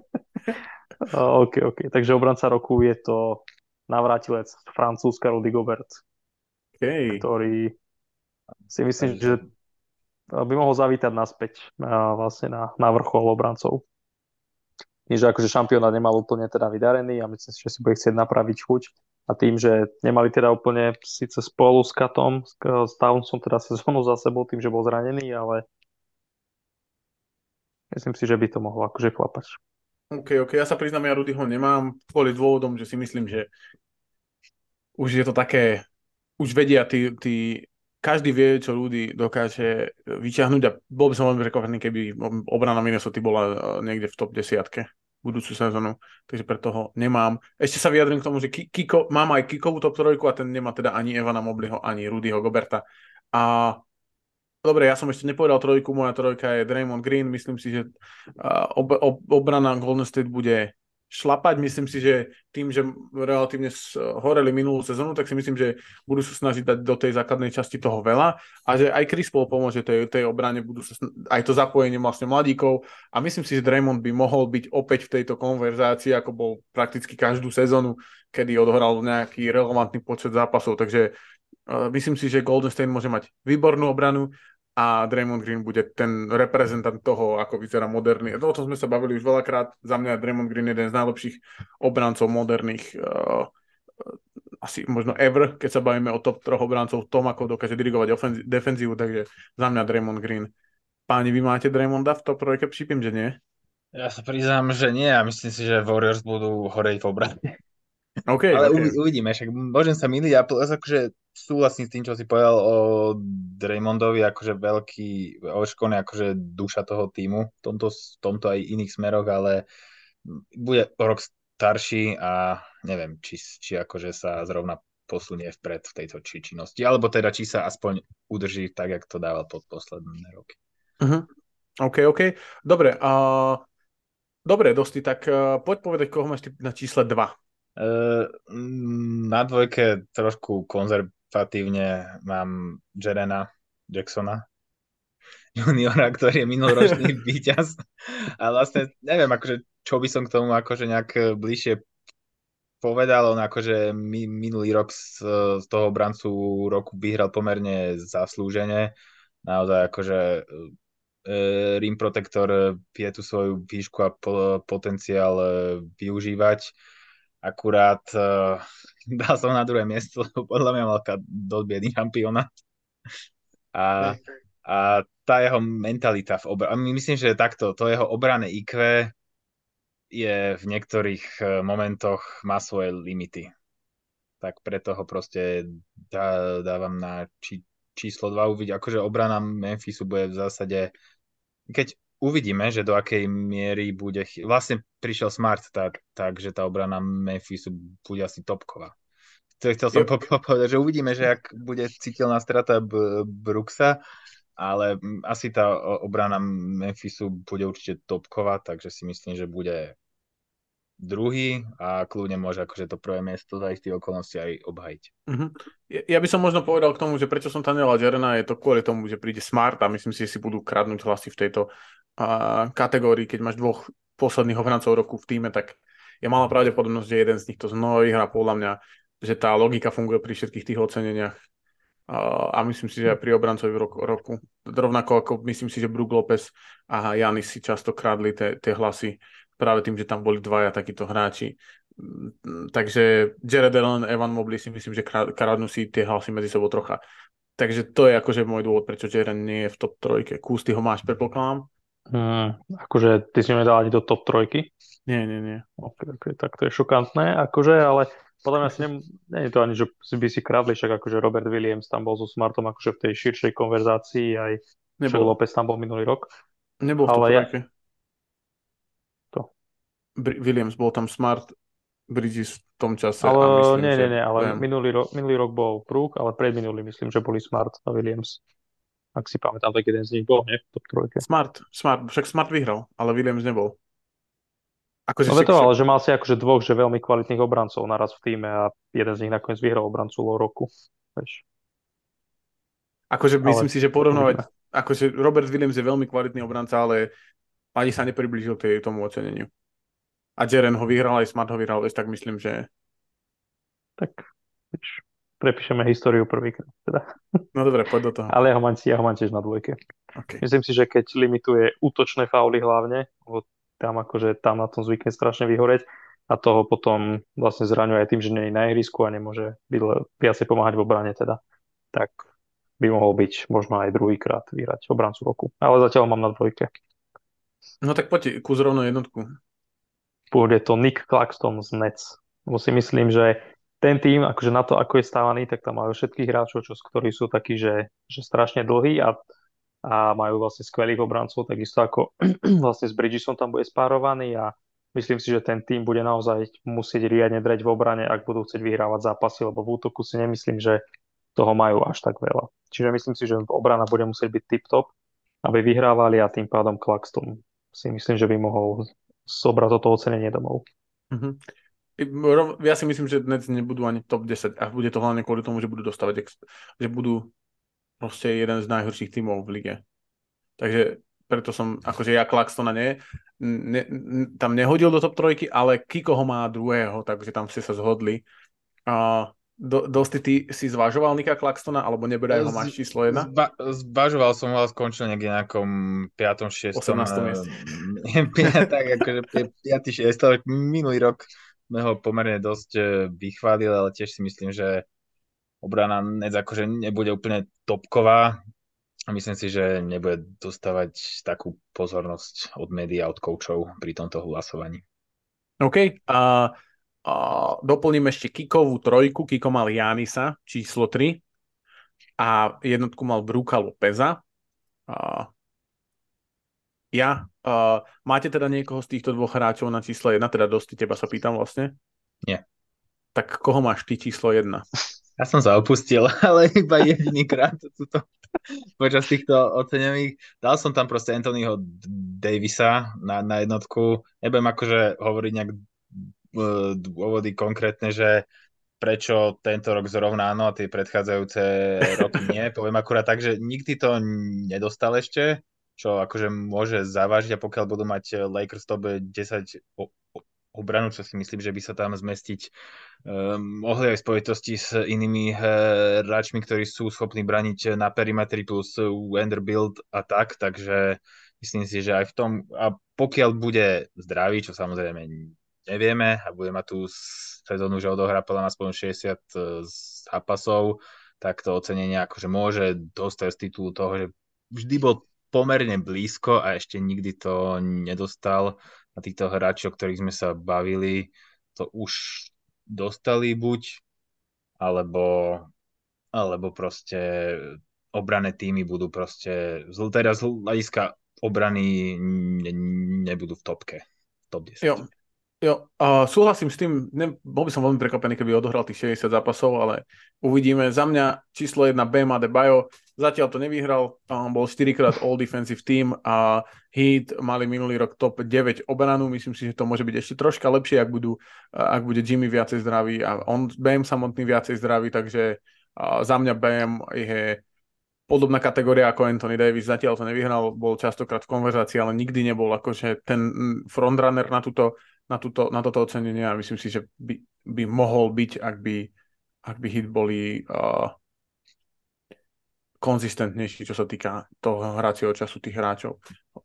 OK, OK, takže obranca roku je to navrátilec Francúzska Rudy Gobert, okay. ktorý si myslím, že by mohol zavítať naspäť vlastne na, na vrchol obrancov. Nie, že akože šampionát nemal úplne teda vydarený a myslím si, že si bude chcieť napraviť chuť a tým, že nemali teda úplne síce spolu s Katom, s Townsom teda sezónu za sebou tým, že bol zranený, ale myslím si, že by to mohlo akože klapať. OK, OK, ja sa priznám, ja Rudyho nemám kvôli dôvodom, že si myslím, že už je to také, už vedia tí, tí každý vie, čo ľudí dokáže vyťahnuť a bol by som veľmi prekvapený, keby obrana Minnesota bola eh, niekde v top 10 budúcu sezónu, takže preto ho nemám. Ešte sa vyjadrím k tomu, že Kiko, mám aj Kikovú top trojku a ten nemá teda ani Evana Mobliho, ani Rudyho Goberta. A dobre, ja som ešte nepovedal trojku, moja trojka je Draymond Green, myslím si, že ob, ob, obrana Golden State bude šlapať. Myslím si, že tým, že relatívne horeli minulú sezónu, tak si myslím, že budú sa snažiť dať do tej základnej časti toho veľa a že aj Chris Paul pomôže tej, tej obrane, budú sa aj to zapojenie vlastne mladíkov a myslím si, že Draymond by mohol byť opäť v tejto konverzácii, ako bol prakticky každú sezónu, kedy odhral nejaký relevantný počet zápasov, takže uh, myslím si, že Golden State môže mať výbornú obranu a Draymond Green bude ten reprezentant toho, ako vyzerá moderný. O tom sme sa bavili už veľakrát. Za mňa je Draymond Green jeden z najlepších obrancov moderných uh, asi možno ever, keď sa bavíme o top troch obrancov, tom, ako dokáže dirigovať ofenzi- defenzívu, takže za mňa Draymond Green. Páni, vy máte Draymonda v top trojke? Šípim, že nie. Ja sa priznám, že nie a myslím si, že Warriors budú horeť v obrane. Okay, Ale okay. uvidíme, však môžem sa miliť a akože súhlasím s tým, čo si povedal o Draymondovi, akože veľký oškon, akože duša toho týmu, v tomto, v tomto aj iných smeroch, ale bude rok starší a neviem, či, či akože sa zrovna posunie vpred v tejto či činnosti, alebo teda či sa aspoň udrží tak, jak to dával pod posledné roky. Uh-huh. OK, OK. Dobre, uh, dobre, Dosti, tak uh, poď povedať, koho máš na čísle 2. Uh, na dvojke trošku konzervatívne mám Jerena Jacksona juniora, ktorý je minuloročný víťaz. A vlastne neviem, akože, čo by som k tomu akože nejak bližšie povedal. On akože mi, minulý rok z, z toho brancu roku vyhral pomerne zaslúžene. Naozaj akože e, Rim Protector vie tú svoju výšku a po, potenciál e, využívať akurát uh, dal som na druhé miesto, podľa mňa mal dosť biedný šampióna. A, a tá jeho mentalita v obrane, myslím, že takto, to jeho obrané IQ je v niektorých eh, momentoch má svoje limity. Tak preto ho proste dá, dávam na či, číslo 2 uvidieť. Akože obrana Memphisu bude v zásade, keď uvidíme, že do akej miery bude... Vlastne prišiel Smart, tak, tak že tá obrana Memphisu bude asi topková. To chcel som po- povedať, že uvidíme, že ak bude citeľná strata B- Bruxa, ale asi tá obrana Memphisu bude určite topková, takže si myslím, že bude druhý a kľudne môže akože to prvé miesto za istých okolností aj obhajiť. Uh-huh. Ja, by som možno povedal k tomu, že prečo som tam nedal Jerena, je to kvôli tomu, že príde Smart a myslím si, že si budú kradnúť hlasy v tejto uh, kategórii, keď máš dvoch posledných obrancov roku v týme, tak je malá pravdepodobnosť, že jeden z nich to znova vyhrá podľa mňa, že tá logika funguje pri všetkých tých oceneniach. A myslím si, že aj pri obrancovi roku, roku. Rovnako ako myslím si, že Brook Lopez a Janis si často kradli tie hlasy práve tým, že tam boli dvaja takíto hráči. Mm, takže Jared Allen, Evan Mobley si myslím, že kradnú si tie hlasy medzi sebou trocha. Takže to je akože môj dôvod, prečo Jared nie je v top trojke. Kús, ty ho máš, predpokladám? Hmm, akože ty si nedal ani do top trojky? Nie, nie, nie. Okay, okay, tak to je šokantné, akože, ale podľa mňa si nem, nie je to ani, že by si kradli, však akože Robert Williams tam bol so Smartom akože v tej širšej konverzácii, aj Nebol. Lopez tam bol minulý rok. Nebol v trojke. Ja, Williams, bol tam Smart, Bridges v tom čase. Ale myslím, nie, nie, nie, ale minulý, ro- minulý rok bol Brook, ale predminulý myslím, že boli Smart a Williams. Ak si pamätám, tak jeden z nich bol, nie? Top trojke. Smart, Smart, však Smart vyhral, ale Williams nebol. Akože no to, ale že mal si akože dvoch, že veľmi kvalitných obrancov naraz v týme a jeden z nich nakoniec vyhral obrancu roku. Vieš. Akože ale... myslím si, že porovnovať, akože Robert Williams je veľmi kvalitný obranca, ale ani sa nepriblížil k tomu oceneniu a Jeren ho vyhral, aj Smart ho vyhral, tak myslím, že... Tak, prepíšeme históriu prvýkrát. Teda. No dobre, poď do toho. Ale ja ho mám, ja ho mám tiež na dvojke. Okay. Myslím si, že keď limituje útočné fauly hlavne, lebo tam akože tam na tom zvykne strašne vyhoreť a toho potom vlastne zraňuje aj tým, že nie je na ihrisku a nemôže byť viacej pomáhať v obrane teda, tak by mohol byť možno aj druhýkrát vyhrať obrancu roku. Ale zatiaľ mám na dvojke. No tak poďte, kúz rovno jednotku. Bude to Nick Claxton z Nets. Lebo si myslím, že ten tým, akože na to, ako je stávaný, tak tam majú všetkých hráčov, čo, ktorí sú takí, že, že strašne dlhí a, a majú vlastne skvelých obrancov, takisto ako vlastne s Bridgesom tam bude spárovaný a myslím si, že ten tým bude naozaj musieť riadne dreť v obrane, ak budú chcieť vyhrávať zápasy, lebo v útoku si nemyslím, že toho majú až tak veľa. Čiže myslím si, že obrana bude musieť byť tip-top, aby vyhrávali a tým pádom Claxton si myslím, že by mohol zobrať toto ocenenie domov. Mm-hmm ja si myslím, že dnes nebudú ani top 10 a bude to hlavne kvôli tomu, že budú dostávať, že budú proste jeden z najhorších tímov v lige. Takže preto som, akože ja Claxtona nie, ne, tam nehodil do top trojky, ale Kiko ho má druhého, takže tam ste sa zhodli. A do, dosti ty si zvažoval Nika Claxtona, alebo neberaj ho máš číslo 1? Zba, zvažoval som ho, ale skončil niekde nejakom 5. 6. 18. mieste. tak akože 5. 6. minulý rok sme ho pomerne dosť e, vychválili, ale tiež si myslím, že obrana akože nebude úplne topková myslím si, že nebude dostávať takú pozornosť od médií a od koučov pri tomto hlasovaní. OK. A, a doplním ešte Kikovú trojku. Kiko mal Janisa, číslo 3 a jednotku mal Bruka Lopeza. A, ja. Uh, máte teda niekoho z týchto dvoch hráčov na číslo 1? Teda dosť teba sa pýtam vlastne. Nie. Tak koho máš ty číslo 1? Ja som sa opustil, ale iba jediný krát túto, počas týchto ocenených. Dal som tam proste Anthonyho Davisa na, na jednotku. Nebudem akože hovoriť nejak e, dôvody konkrétne, že prečo tento rok zrovna áno a tie predchádzajúce roky nie. Poviem akurát tak, že nikdy to nedostal ešte čo akože môže zavážiť a pokiaľ budú mať eh, Lakers top 10 obranu, čo si myslím, že by sa tam zmestiť um, mohli aj spojitosti s inými uh, hráčmi, ktorí sú schopní braniť na perimetri plus Vanderbilt a tak, takže myslím si, že aj v tom, a pokiaľ bude zdravý, čo samozrejme nevieme a bude mať tú sezónu, že odohrá podľa nás 60 zápasov, tak to ocenenie akože môže dostať z titulu toho, že vždy bol pomerne blízko a ešte nikdy to nedostal. A týchto hráči, o ktorých sme sa bavili, to už dostali buď, alebo, alebo proste obrané týmy budú proste, teda z hľadiska obrany ne, nebudú v topke, top 10. Jo, Jo, a súhlasím s tým, ne, bol by som veľmi prekvapený, keby odohral tých 60 zápasov, ale uvidíme. Za mňa číslo 1 Bema de Bayo, zatiaľ to nevyhral, um, bol 4 krát All Defensive Team a Heat mali minulý rok top 9 obranu, myslím si, že to môže byť ešte troška lepšie, ak, budú, ak bude Jimmy viacej zdravý a on Bam samotný viacej zdravý, takže uh, za mňa Bam je podobná kategória ako Anthony Davis, zatiaľ to nevyhral, bol častokrát v konverzácii, ale nikdy nebol akože ten frontrunner na túto na, túto, na toto ocenenie a myslím si, že by, by mohol byť, ak by, ak by hit boli uh, konzistentnejší, čo sa týka toho hracieho času tých hráčov,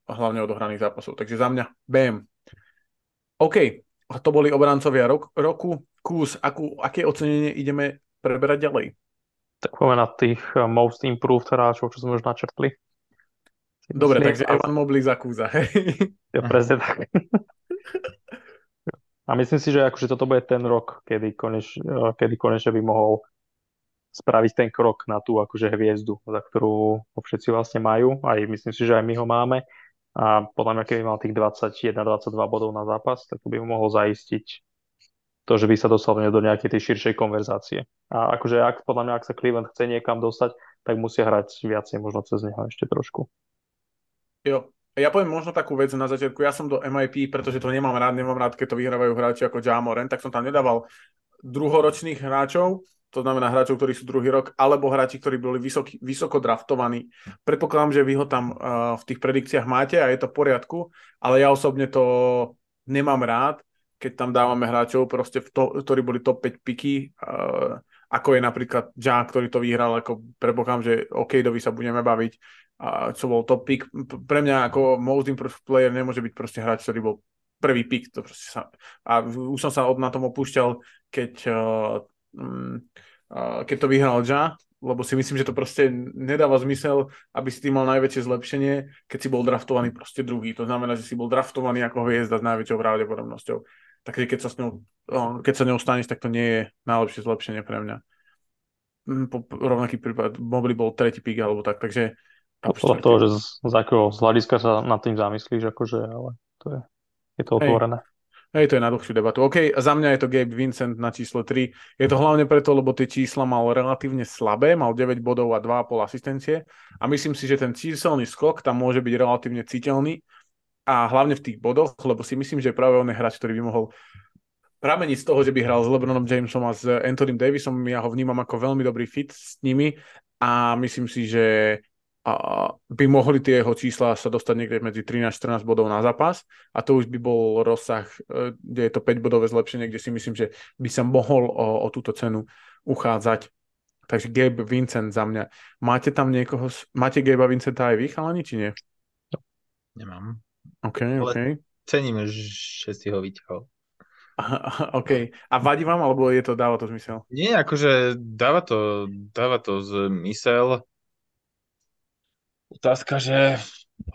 hlavne odohraných zápasov. Takže za mňa BM. OK, to boli obrancovia rok, roku. Kús, akú, aké ocenenie ideme preberať ďalej? Tak poďme na tých uh, most improved hráčov, čo sme už načrtli. Dobre, Myslím, takže Evan Mobley za Kúza. Ja presne tak. A myslím si, že akože toto bude ten rok, kedy, koneš, eh, kedy konečne by mohol spraviť ten krok na tú akože hviezdu, za ktorú ho všetci vlastne majú. Aj myslím si, že aj my ho máme. A podľa mňa, keby mal tých 21-22 bodov na zápas, tak to by mu mohol zaistiť to, že by sa dostal do nejakej tej širšej konverzácie. A akože ak, podľa mňa, ak sa Cleveland chce niekam dostať, tak musia hrať viacej možno cez neho ešte trošku. Jo, ja poviem možno takú vec na začiatku. Ja som do MIP, pretože to nemám rád, nemám rád, keď to vyhrávajú hráči ako Jamoren, tak som tam nedával druhoročných hráčov, to znamená hráčov, ktorí sú druhý rok, alebo hráči, ktorí boli vysoký, vysoko draftovaní. Predpokladám, že vy ho tam uh, v tých predikciách máte a je to v poriadku, ale ja osobne to nemám rád, keď tam dávame hráčov, proste v to, ktorí boli top 5 piky, uh, ako je napríklad Ja, ktorý to vyhral, ako predpokladám, že o Cadeovi sa budeme baviť, a čo bol top pick. Pre mňa ako most improved player nemôže byť proste hráč, ktorý bol prvý pick. To sa, a už som sa od na tom opúšťal, keď, uh, um, uh, keď to vyhral Ja lebo si myslím, že to proste nedáva zmysel, aby si tým mal najväčšie zlepšenie, keď si bol draftovaný proste druhý. To znamená, že si bol draftovaný ako hviezda s najväčšou pravdepodobnosťou. Takže keď sa, s ňou, keď sa ňou staneš, tak to nie je najlepšie zlepšenie pre mňa. Mm, po, rovnaký prípad, Mobley bol tretí pík alebo tak, takže... Podľa toho, že z, z akého z hľadiska sa nad tým zamyslíš, akože, ale to je, je to otvorené. Hej. Hej, to je na dlhšiu debatu. OK, za mňa je to Gabe Vincent na číslo 3. Je to hlavne preto, lebo tie čísla mal relatívne slabé, mal 9 bodov a 2,5 asistencie a myslím si, že ten číselný skok tam môže byť relatívne citeľný a hlavne v tých bodoch, lebo si myslím, že práve on je hráč, ktorý by mohol prameniť z toho, že by hral s LeBronom Jamesom a s Anthony Davisom. Ja ho vnímam ako veľmi dobrý fit s nimi a myslím si, že a by mohli tie jeho čísla sa dostať niekde medzi 13-14 bodov na zápas a to už by bol rozsah, e, kde je to 5 bodové zlepšenie, kde si myslím, že by sa mohol o, o túto cenu uchádzať. Takže Gabe Vincent za mňa. Máte tam niekoho, máte Gabe Vincenta aj vy, chalani, či nie? Nemám. OK, Ale OK. Cením, že si ho vyťahol. OK. A vadí vám, alebo je to, dáva to zmysel? Nie, akože dáva to, dáva to zmysel Otázka, že,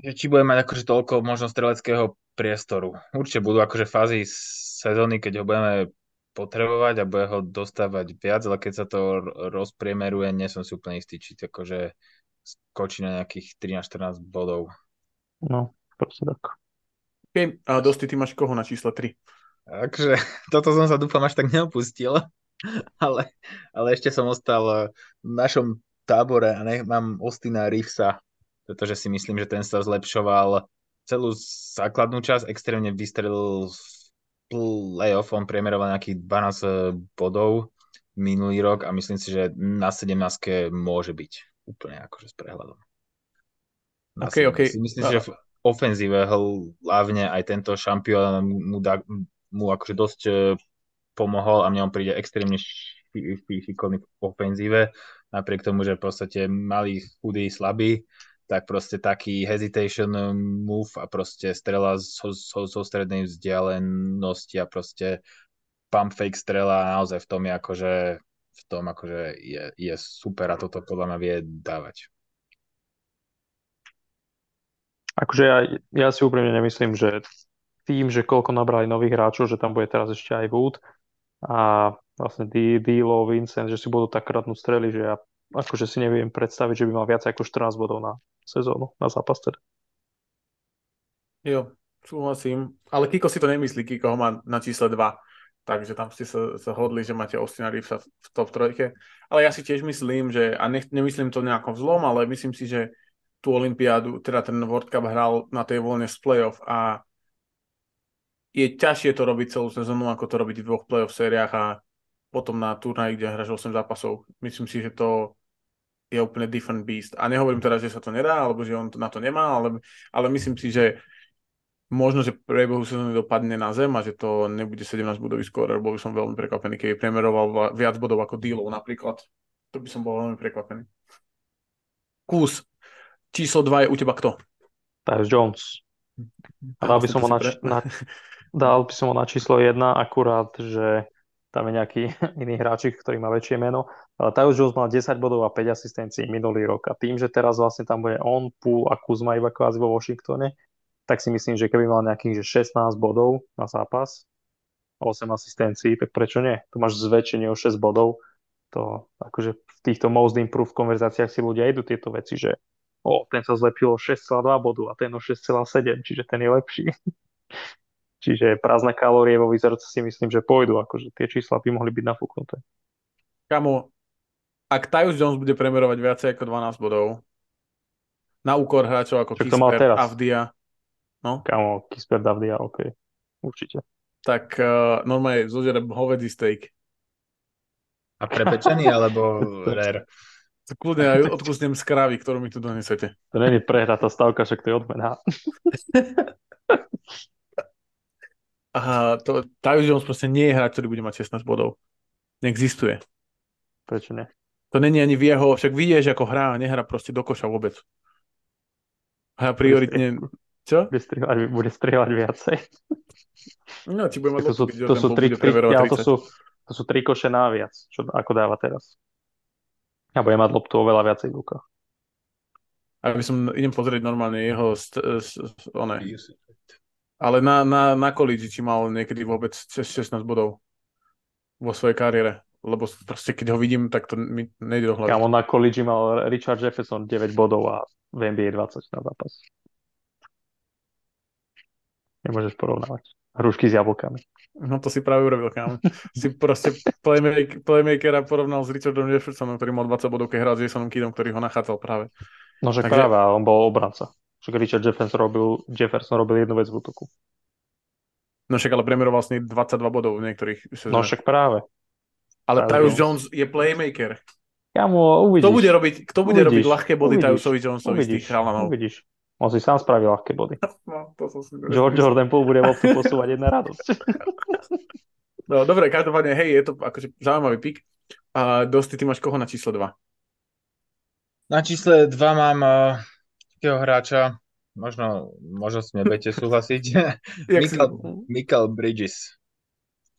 že či bude mať akože toľko možno streleckého priestoru. Určite budú akože fázy sezóny, keď ho budeme potrebovať a bude ho dostávať viac, ale keď sa to rozpriemeruje, nie som si úplne istý, či to akože skočí na nejakých 13-14 bodov. No, proste tak. Okay. A Dosti, ty máš koho na číslo 3? Takže toto som sa dúfam až tak neopustil, ale, ale ešte som ostal v našom tábore a nech mám Ostina Reevesa pretože si myslím, že ten sa zlepšoval celú základnú časť, extrémne vystrelil v playoff, on priemeroval nejakých 12 eh, bodov minulý rok a myslím si, že na 17 môže byť úplne akože s prehľadom. Na okay, okay. Si myslím, že v ofenzíve hlavne aj tento šampión mu, dá, mu akože dosť eh, pomohol a mne on príde extrémne šikovný v ofenzíve, napriek tomu, že v podstate malý, chudý, slabý, tak proste taký hesitation move a proste strela zo, zo, zo strednej vzdialenosti a proste pump fake strela naozaj v tom je akože v tom akože je, je super a toto podľa mňa vie dávať. Akože ja, ja si úprimne nemyslím, že tým, že koľko nabrali nových hráčov, že tam bude teraz ešte aj Wood a vlastne Dilo, Vincent, že si budú tak kradnúť strely, že ja akože si neviem predstaviť, že by mal viac ako 14 bodov na sezónu, na zápas teda. Jo, súhlasím. Ale Kiko si to nemyslí, Kiko ho má na čísle 2. Takže tam ste sa, sa hodli, že máte Austina Reevesa v top trojke. Ale ja si tiež myslím, že, a nech, nemyslím to nejakom zlom, ale myslím si, že tú Olympiádu, teda ten World Cup hral na tej voľne z playoff a je ťažšie to robiť celú sezónu, ako to robiť v dvoch playoff sériách a potom na turnaji, kde hráš 8 zápasov. Myslím si, že to je úplne different beast. A nehovorím teda, že sa to nedá, alebo že on na to nemá, ale, ale myslím si, že možno, že priebehu sezóny dopadne na zem a že to nebude 17 bodový skôr, bol by som veľmi prekvapený, keď premeroval viac bodov ako Dilo napríklad. To by som bol veľmi prekvapený. Kus, číslo 2 je u teba kto? Tyus Jones. A dal by som ho na, na, dal by som ho na číslo 1, akurát, že tam je nejaký iný hráčik, ktorý má väčšie meno. Ale Tyus Jones mal 10 bodov a 5 asistencií minulý rok a tým, že teraz vlastne tam bude on, Pool a Kuzma iba kvázi vo Washingtone, tak si myslím, že keby mal nejakých že 16 bodov na zápas a 8 asistencií, tak prečo nie? Tu máš zväčšenie o 6 bodov. To akože v týchto most improved konverzáciách si ľudia idú tieto veci, že o, ten sa zlepšil o 6,2 bodu a ten o 6,7, čiže ten je lepší. Čiže prázdne kalórie vo výzorce si myslím, že pôjdu, akože tie čísla by mohli byť nafúknuté. Kamo, ak Tyus Jones bude premerovať viacej ako 12 bodov, na úkor hráčov ako Kispert, Avdia, no? Kamo, Kispert, Avdia, OK, určite. Tak uh, normálne zožerem hovedzí steak. A prepečený, alebo rare? Kľudne aj odkusnem z krávy, ktorú mi tu donesete. To není prehratá stavka, však to je odmena. A to, Tyus Jones proste nie je hráč, ktorý bude mať 16 bodov. Neexistuje. Prečo nie? To není ani v jeho, však vidieš, ako hrá, nehrá proste do koša vôbec. Hrá prioritne... Čo? Bude strieľať, bude strieľať viacej. No, či bude mať to sú, to, sú tri, tri, ja, to, sú, to sú tri koše naviac, čo, ako dáva teraz. Ja budem mať loptu oveľa viacej v rukách. Aby som, idem pozrieť normálne jeho st- st- one. Ale na, na, na college, či mal niekedy vôbec 16 bodov vo svojej kariére. Lebo proste keď ho vidím, tak to mi nejde do hlavy. Kámo, na college mal Richard Jefferson 9 bodov a v NBA 20 na zápas. Nemôžeš porovnávať. Hrušky s jablkami. No to si práve urobil, kam. si proste playmaker, playmakera porovnal s Richardom Jeffersonom, ktorý mal 20 bodov, keď hral s Jasonom Kidom, ktorý ho nachádzal práve. No že Takže... práve, on bol obranca. Však Richard Jefferson robil, Jefferson robil jednu vec v útoku. No však ale priemeroval vlastne 22 bodov v niektorých sezónach. No však práve. Ale Tyus Jones je playmaker. Kamo, uvidíš. Kto bude robiť, kto bude robiť ľahké body Tyusovi Jonesovi z tých chalanov? Uvidíš. On si sám spravil ľahké body. No, to som si George Jordan Poole bude loptu posúvať jedna radosť. no dobre, každopádne, hej, je to akože zaujímavý pik. A Dosti, ty máš koho na číslo 2? Na čísle 2 mám uh, takého hráča, možno, možno s nebudete súhlasiť. Michael, Michael Bridges.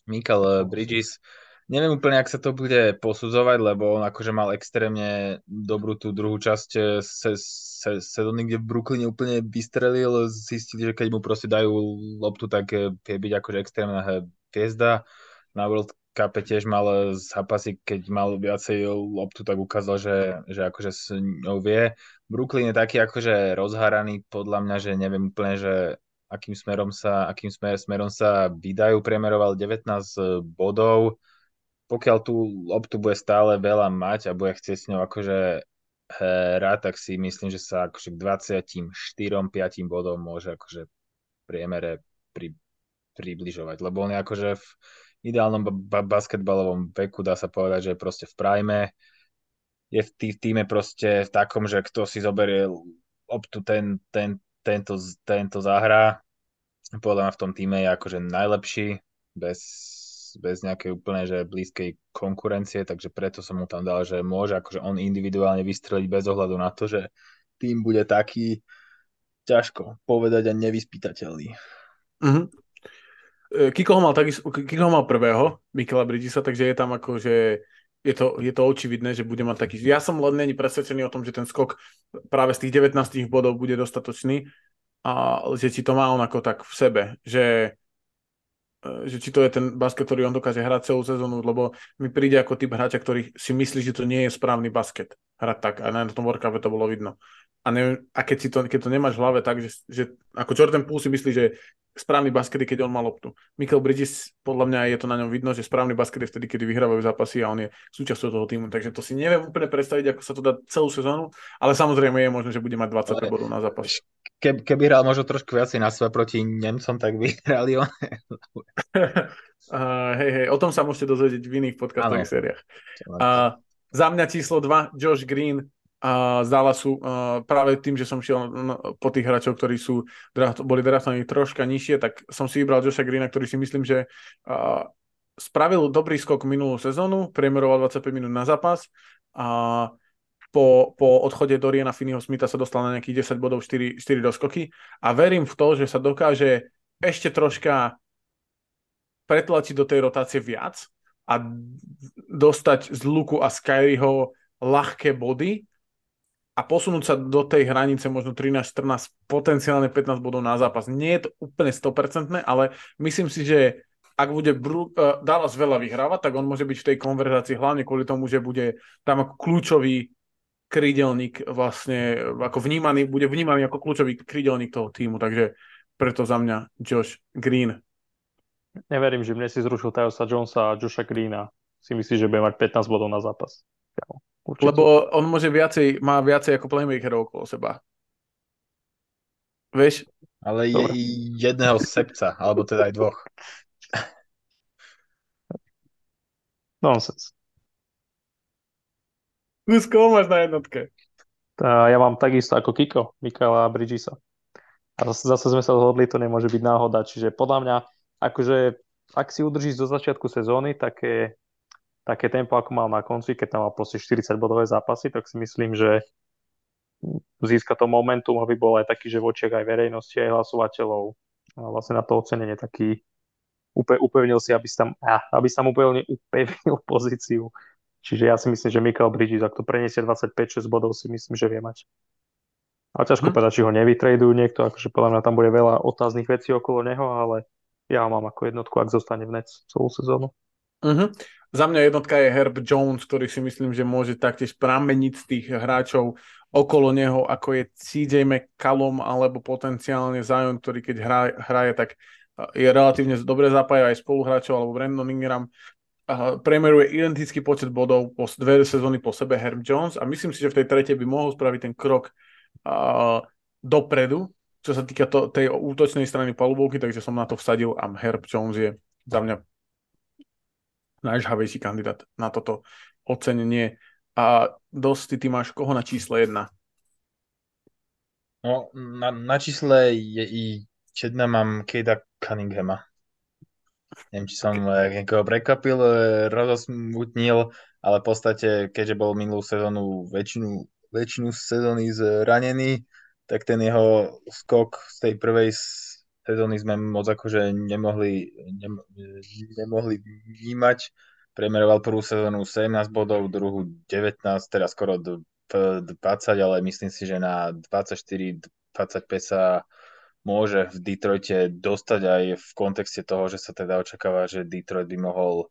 Michael Bridges Neviem úplne, ak sa to bude posudzovať, lebo on akože mal extrémne dobrú tú druhú časť eh, se, se, sezóny, kde v Brooklyne úplne vystrelil, zistili, že keď mu proste dajú loptu, tak eh, vie byť akože extrémna hviezda. Na World Cup tiež mal zápasy, keď mal viacej loptu, tak ukázal, že, že akože s ňou vie. Brooklyn je taký akože rozháraný, podľa mňa, že neviem úplne, že akým smerom sa, akým smer, smerom sa vydajú. Priemeroval 19 bodov, pokiaľ tú loptu bude stále veľa mať a bude chcieť s ňou akože hrať, tak si myslím, že sa akože k 24-5 bodom môže akože priemere pri, približovať, lebo on je akože v ideálnom ba- basketbalovom veku, dá sa povedať, že je proste v prime, je v tý, týme proste v takom, že kto si zoberie loptu, ten, ten, tento, tento zahrá. Podľa mňa v tom týme je akože najlepší, bez bez nejakej úplne že blízkej konkurencie, takže preto som mu tam dal, že môže akože on individuálne vystreliť bez ohľadu na to, že tým bude taký ťažko povedať a nevyspytateľný. Mm-hmm. Kiko ho mal, taky, Kiko ho mal prvého, Mikela Bridgesa, takže je tam ako, že je to, je to očividné, že bude mať taký... Ja som len není presvedčený o tom, že ten skok práve z tých 19 bodov bude dostatočný a že či to má on ako tak v sebe, že E, že či to je ten basket, ktorý on dokáže hrať celú sezónu, lebo mi príde ako typ hráča, ktorý si myslí, že to nie je správny basket hrať tak a na tom workoupe to bolo vidno. A, neviem, a keď, si to, keď to nemáš v hlave tak, že, že ako Jordan Poole si myslí, že správny basket je, keď on má loptu. Michael Bridges, podľa mňa je to na ňom vidno, že správny basket je vtedy, kedy vyhrávajú zápasy a on je súčasťou toho týmu. Takže to si neviem úplne predstaviť, ako sa to dá celú sezónu, ale samozrejme je možné, že bude mať 20 bodov na zápas. Keby, keby hral možno trošku viacej na seba proti Nemcom, tak by hrali on. uh, hej, hej, o tom sa môžete dozvedieť v iných podcastových sériách. Uh, za mňa číslo 2, Josh Green, a z Dallasu uh, práve tým, že som šiel po tých hráčov, ktorí sú draft, boli draftovaní troška nižšie, tak som si vybral Josha Greena, ktorý si myslím, že uh, spravil dobrý skok minulú sezónu, priemeroval 25 minút na zápas a po, po odchode Doriana Finneyho Smitha sa dostal na nejakých 10 bodov, 4, 4 doskoky. A verím v to, že sa dokáže ešte troška pretlačiť do tej rotácie viac a dostať z Luku a Skyryho ľahké body a posunúť sa do tej hranice možno 13, 14, potenciálne 15 bodov na zápas. Nie je to úplne 100%, ale myslím si, že ak bude Bru- uh, Dallas veľa vyhrávať, tak on môže byť v tej konverzácii hlavne kvôli tomu, že bude tam ako kľúčový krídelník vlastne ako vnímaný, bude vnímaný ako kľúčový krídelník toho týmu, takže preto za mňa Josh Green. Neverím, že mne si zrušil Tyusa Jonesa a Josha Greena. Si myslíš, že bude mať 15 bodov na zápas? Určite. Lebo on môže viacej, má viacej ako playmakerov okolo seba. Vieš? Ale je jedného sepca, alebo teda aj dvoch. Nonsense. Nusko, máš na jednotke? Tá, ja mám takisto ako Kiko, Mikaela Bridgesa. A zase, zase sme sa zhodli, to nemôže byť náhoda. Čiže podľa mňa, akože ak si udržíš do začiatku sezóny také také tempo, ako mal na konci, keď tam mal proste 40 bodové zápasy, tak si myslím, že získa to momentum, aby bol aj taký, že v očiach aj verejnosti, aj hlasovateľov a vlastne na to ocenenie taký upevnil si, aby si tam, aby si tam upevnil, upevnil pozíciu Čiže ja si myslím, že Michael Bridges, ak to preniesie 25-6 bodov, si myslím, že vie mať. Ale ťažko hm. povedať, či ho nevytradujú niekto, akože podľa mňa tam bude veľa otáznych vecí okolo neho, ale ja ho mám ako jednotku, ak zostane v Nets celú sezónu. Uh-huh. Za mňa jednotka je Herb Jones, ktorý si myslím, že môže taktiež prameniť z tých hráčov okolo neho, ako je CJ McCallum alebo potenciálne Zion, ktorý keď hrá, hraje, tak je relatívne dobre zapája aj spoluhráčov alebo Brandon Ingram. Premeruje identický počet bodov po dve sezóny po sebe Herb Jones a myslím si, že v tej tretej by mohol spraviť ten krok uh, dopredu, čo sa týka to, tej útočnej strany palubovky, takže som na to vsadil a Herb Jones je za mňa najžhavejší kandidát na toto ocenenie. A dosť ty máš koho na čísle jedna? No, na, na čísle je i jedna mám Kejda Cunninghama. Neviem, či som okay. niekoho prekvapil, e, rozosmutnil, ale v podstate, keďže bol minulú sezónu väčšinu, väčšinu sezóny zranený, tak ten jeho skok z tej prvej sezóny sme moc akože nemohli, ne, nemohli vnímať. Premeroval prvú sezónu 17 bodov, druhú 19, teraz skoro 20, ale myslím si, že na 24-25 sa môže v Detroite dostať aj v kontexte toho, že sa teda očakáva, že Detroit by mohol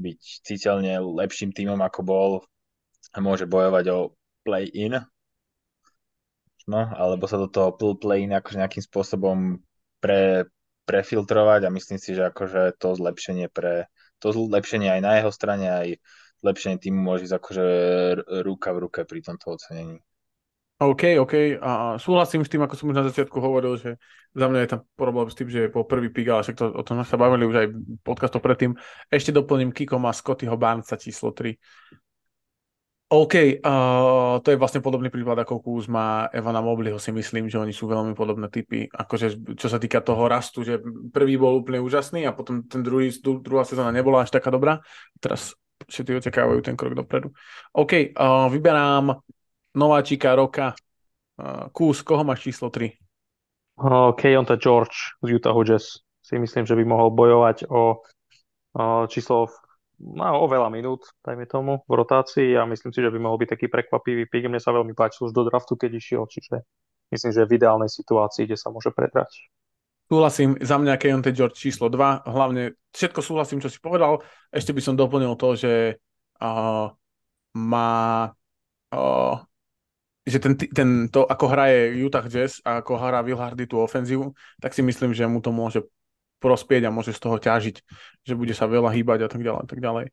byť citeľne lepším tímom ako bol a môže bojovať o play-in no, alebo sa do toho play-in akože nejakým spôsobom pre, prefiltrovať a myslím si, že akože to zlepšenie pre to zlepšenie aj na jeho strane, aj zlepšenie týmu môže ísť akože ruka v ruke pri tomto ocenení. OK, OK. A súhlasím s tým, ako som už na začiatku hovoril, že za mňa je tam problém s tým, že je po prvý pík, ale však to, o tom sa bavili už aj podcastov predtým. Ešte doplním Kiko má Scottyho Barnesa číslo 3. OK, uh, to je vlastne podobný prípad ako Kuzma, Evana Mobliho si myslím, že oni sú veľmi podobné typy. Akože čo sa týka toho rastu, že prvý bol úplne úžasný a potom ten druhý, druhá sezóna nebola až taká dobrá. Teraz všetci očakávajú ten krok dopredu. OK, uh, vyberám nováčika roka. Uh, Kús, koho máš číslo 3? Uh, Keonta George z Utah Jazz. Si myslím, že by mohol bojovať o uh, číslo má oveľa minút, dajme tomu, v rotácii a myslím si, že by mohol byť taký prekvapivý pík. Mne sa veľmi páčil už do draftu, keď išiel, čiže myslím, že v ideálnej situácii, kde sa môže predrať. Súhlasím, za mňa Keontae George číslo 2, hlavne všetko súhlasím, čo si povedal. Ešte by som doplnil to, že uh, má uh, že ten, ten, to, ako hraje Utah Jazz a ako hrá Will Hardy tú ofenzívu, tak si myslím, že mu to môže prospieť a môže z toho ťažiť, že bude sa veľa hýbať a tak ďalej, a tak ďalej.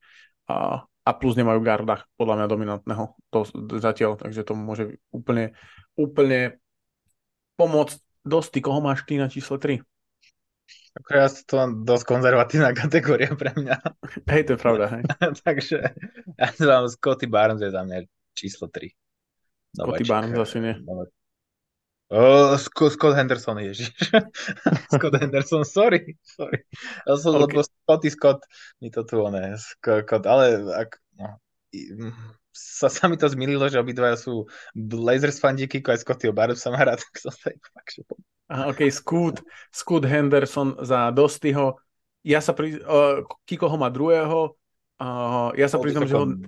A, a plus nemajú garda, podľa mňa dominantného to zatiaľ, takže to môže úplne, úplne pomôcť dosť. Koho máš ty na číslo 3? Ako ja to dosť konzervatívna kategória pre mňa. Hej, to je pravda, hej. takže ja mám Scotty Barnes je za mňa číslo 3. Scotty Barnes asi nie. Uh, Scott Henderson, ježiš. Scott Henderson, sorry, sorry. Ja som, okay. lebo Scotty Scott mi to tu, ne, Scott, ale ak, no, sa, sa mi to zmililo, že obidvaja sú Blazers fandíky, aj Scotty Barnes sa má rád, tak som sa fakt, že... Aha, OK, Scoot, Scoot Henderson za Dostyho. Ja sa pri... Uh, Kiko ho má druhého, Uh, ja sa priznám, že on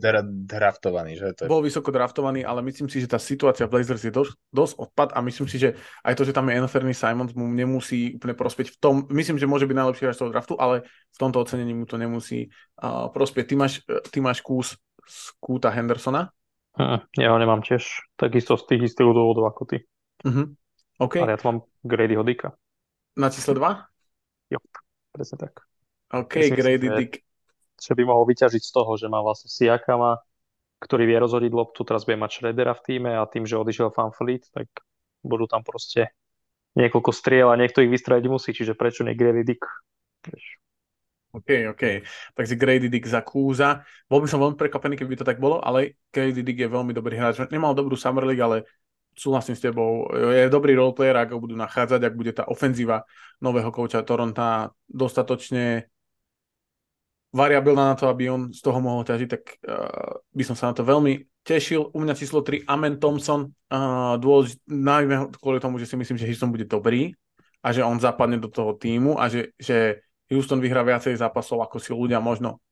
draftovaný, že to je... bol vysoko draftovaný, ale myslím si, že tá situácia v Blazers je dosť, dosť odpad a myslím si, že aj to, že tam je Anthony Simons mu nemusí úplne prospieť v tom, myslím, že môže byť najlepší hráč toho draftu, ale v tomto ocenení mu to nemusí uh, prospieť. Ty máš, ty máš kús z Kúta Hendersona? Hm, ja ho nemám tiež takisto z tých istých dôvodov ako ty. Uh-huh. Okay. Ale ja tu mám Grady Hodika. Na čísle 2? Jo, presne tak. OK, Myslím Grady si, Dick že by mohol vyťažiť z toho, že má vlastne Siakama, ktorý vie rozhodiť loptu, teraz bude mať Schroedera v týme a tým, že odišiel Fan Fleet, tak budú tam proste niekoľko striel a niekto ich vystradiť musí, čiže prečo nie Grady Dick? OK, OK. Takže Grady Dick za Kúza. Bol by som veľmi prekvapený, keby to tak bolo, ale Grady Dick je veľmi dobrý hráč. Nemal dobrú Summer League, ale súhlasím s tebou. Je dobrý roleplayer, ak ho budú nachádzať, ak bude tá ofenzíva nového kouča Toronta dostatočne variabilná na to, aby on z toho mohol ťažiť, tak uh, by som sa na to veľmi tešil. U mňa číslo 3 Amen Thompson, uh, dôležit, najmä kvôli tomu, že si myslím, že Houston bude dobrý a že on zapadne do toho týmu a že, že Houston vyhrá viacej zápasov, ako si ľudia možno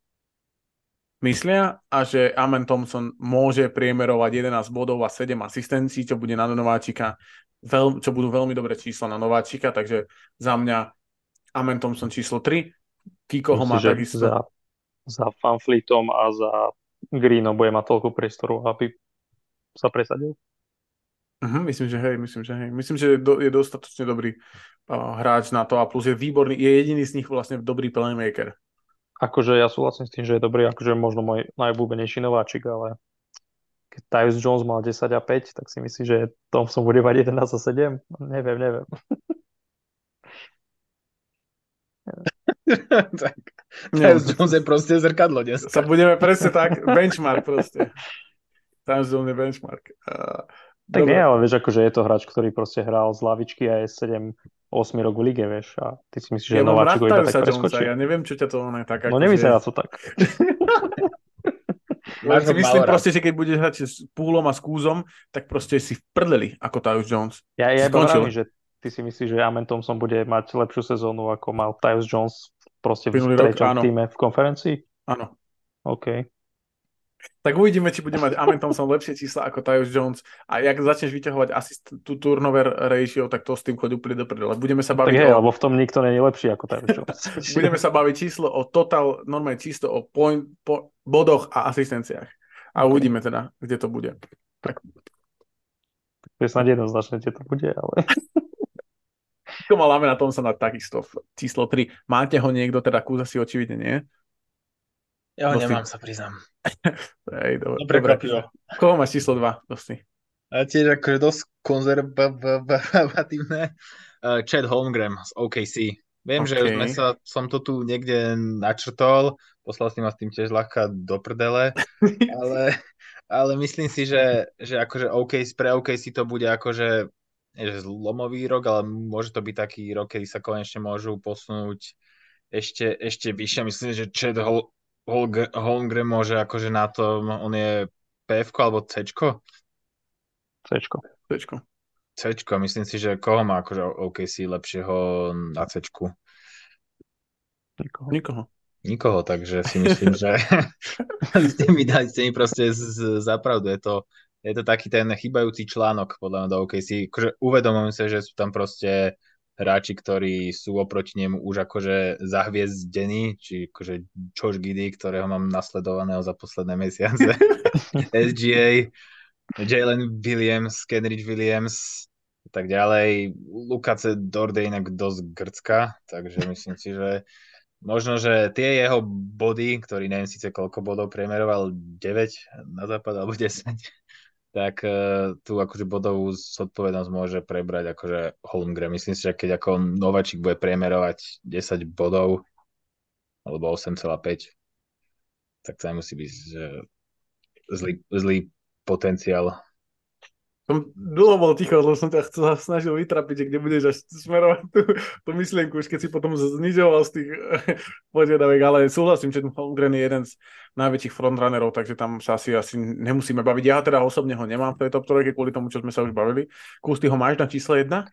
myslia a že Amen Thompson môže priemerovať 11 bodov a 7 asistencií, čo bude na nováčika, veľ, čo budú veľmi dobré čísla na nováčika, takže za mňa Amen Thompson číslo 3, Kiko ho má takisto. Za, za Fanfleetom a za Greenom bude mať toľko priestoru, aby sa presadil. Uh-huh, myslím, že hej, myslím, že hej. Myslím, že je, do, je dostatočne dobrý uh, hráč na to a plus je výborný, je jediný z nich vlastne dobrý playmaker. Akože ja súhlasím s tým, že je dobrý, akože možno môj najobľúbenejší nováčik, ale keď Tyus Jones mal 10 a 5, tak si myslím, že som bude mať 11 a 7. Neviem, neviem. tak, Tyus Jones je proste zrkadlo dnes. Sa budeme presne tak, benchmark proste. Tyus Jones je benchmark. Uh, tak Dobre. nie, ale vieš, akože je to hráč, ktorý proste hral z lavičky a je 7 8 rok v lige, vieš, a ty si myslíš, že ja nováčik ho iba tak preskočí. Ja neviem, čo ťa to ono je tak. No nevyzerá to tak. Ja si myslím proste, že keď budeš hrať s Púlom a s Kúzom, tak proste si v prdeli ako Tyus Jones. Ja, ja iba že ty si myslíš, že Amen Thompson bude mať lepšiu sezónu, ako mal Tyus Jones proste v treťom týme v konferencii? Áno. OK tak uvidíme, či bude mať Amen Thompson lepšie čísla ako Tyus Jones a jak začneš vyťahovať asist, tú turnover ratio, tak to s tým chodí úplne do prdele. Budeme sa baviť tak je, o... lebo v tom nikto nie je lepší ako Tyus Jones. Budeme sa baviť číslo o total, normálne čisto o point, po, bodoch a asistenciách. A okay. uvidíme teda, kde to bude. Tak. To je snad jednoznačne, kde to bude, ale... To mal Amen Thompsona takisto číslo 3. Máte ho niekto, teda Kúza si očividne nie? Ja ho nemám, sa priznám. Hej, dobre. Dobre, dobre. Koho máš číslo 2, Dosti? A tiež akože dosť konzervatívne. Uh, Chad Holmgren z OKC. Viem, okay. že sme sa, som to tu niekde načrtol, poslal si ma s tým tiež ľahká do prdele, ale, ale myslím si, že, že akože OKC, pre OKC to bude akože že zlomový rok, ale môže to byť taký rok, kedy sa konečne môžu posunúť ešte, ešte vyššie. Myslím, že Chad Hol, Holmgren môže akože na tom, on je PF alebo C? C. C. C. Myslím si, že koho má akože OKC lepšieho na C? Nikoho. Nikoho. Nikoho, takže si myslím, že ste mi dali, ste mi proste z, z, zapravdu. Je to, je to taký ten chybajúci článok podľa mňa do OKC. Akože uvedomujem sa, že sú tam proste hráči, ktorí sú oproti nemu už akože zahviezdení, či akože Josh Giddy, ktorého mám nasledovaného za posledné mesiace, SGA, Jalen Williams, Kenrich Williams, tak ďalej. Lukace Dorde inak dosť grcka, takže myslím si, že možno, že tie jeho body, ktorý neviem síce koľko bodov priemeroval, 9 na západ alebo 10, tak uh, tu akože bodovú zodpovednosť môže prebrať akože Holmgren. Myslím si, že keď ako Novačik bude priemerovať 10 bodov alebo 8,5, tak to nemusí byť že zlý, zlý potenciál som dlho bol ticho, lebo som ťa chcel snažil vytrapiť, kde budeš až smerovať tú, tú myšlienku, už keď si potom znižoval z tých požiadaviek, ale súhlasím, že Holmgren je jeden z najväčších frontrunnerov, takže tam sa asi, asi nemusíme baviť. Ja teda osobne ho nemám v tej top trojke, kvôli tomu, čo sme sa už bavili. Kus, ty ho máš na čísle 1?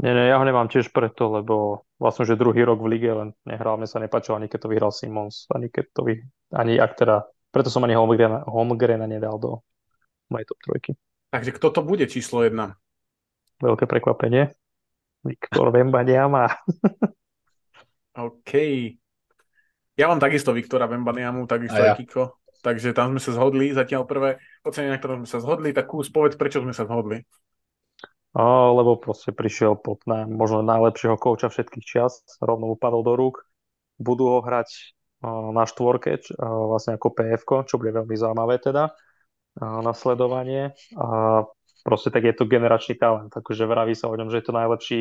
Nie, nie, ja ho nemám tiež preto, lebo vlastne, že druhý rok v lige, len nehral, mne sa nepačilo ani keď to vyhral Simons, ani keď to vy, ani ak teda, preto som ani Holmgrena, Holmgrena nedal do mojej top trojky. Takže kto to bude číslo jedna? Veľké prekvapenie. Viktor Vembaniama. OK. Ja mám takisto Viktora Vembaniamu, takisto aj ja. Kiko. Takže tam sme sa zhodli, zatiaľ prvé ocenenie, na ktorom sme sa zhodli, tak kús povedz, prečo sme sa zhodli. O, lebo proste prišiel pod na, možno najlepšieho kouča všetkých čas, rovno upadol do rúk. Budú ho hrať o, na štvorke, č, o, vlastne ako PF, čo bude veľmi zaujímavé teda nasledovanie a proste tak je to generačný talent, takže vraví sa o ňom, že je to najlepší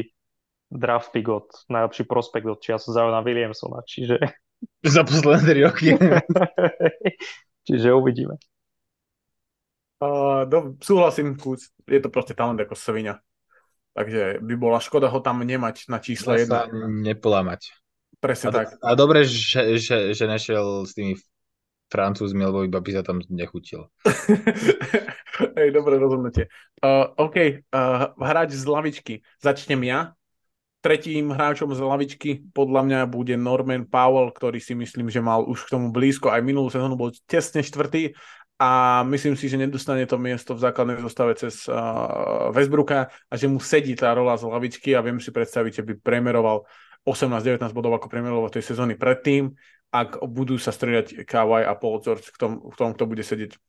draft pick od, najlepší prospekt od čias Ziona Williamsona, čiže... Za posledné 3 roky. čiže uvidíme. Uh, do, súhlasím, Kúc, je to proste talent ako Svinia. Takže by bola škoda ho tam nemať na čísle 1. Nepolámať. Presne a, tak. A dobre, že, že, že nešiel s tými Francúzmi, lebo iba by sa tam nechutil. Hej, dobre rozhodnutie. Uh, OK, uh, hráč z lavičky. Začnem ja. Tretím hráčom z lavičky podľa mňa bude Norman Powell, ktorý si myslím, že mal už k tomu blízko. Aj minulú sezónu bol tesne štvrtý a myslím si, že nedostane to miesto v základnej zostave cez uh, Westbrooka a že mu sedí tá rola z lavičky a viem si predstaviť, že by premeroval 18-19 bodov ako premeroval tej sezóny predtým, ak budú sa striedať Kawhi a Paul George v tom, v tom, kto bude sedieť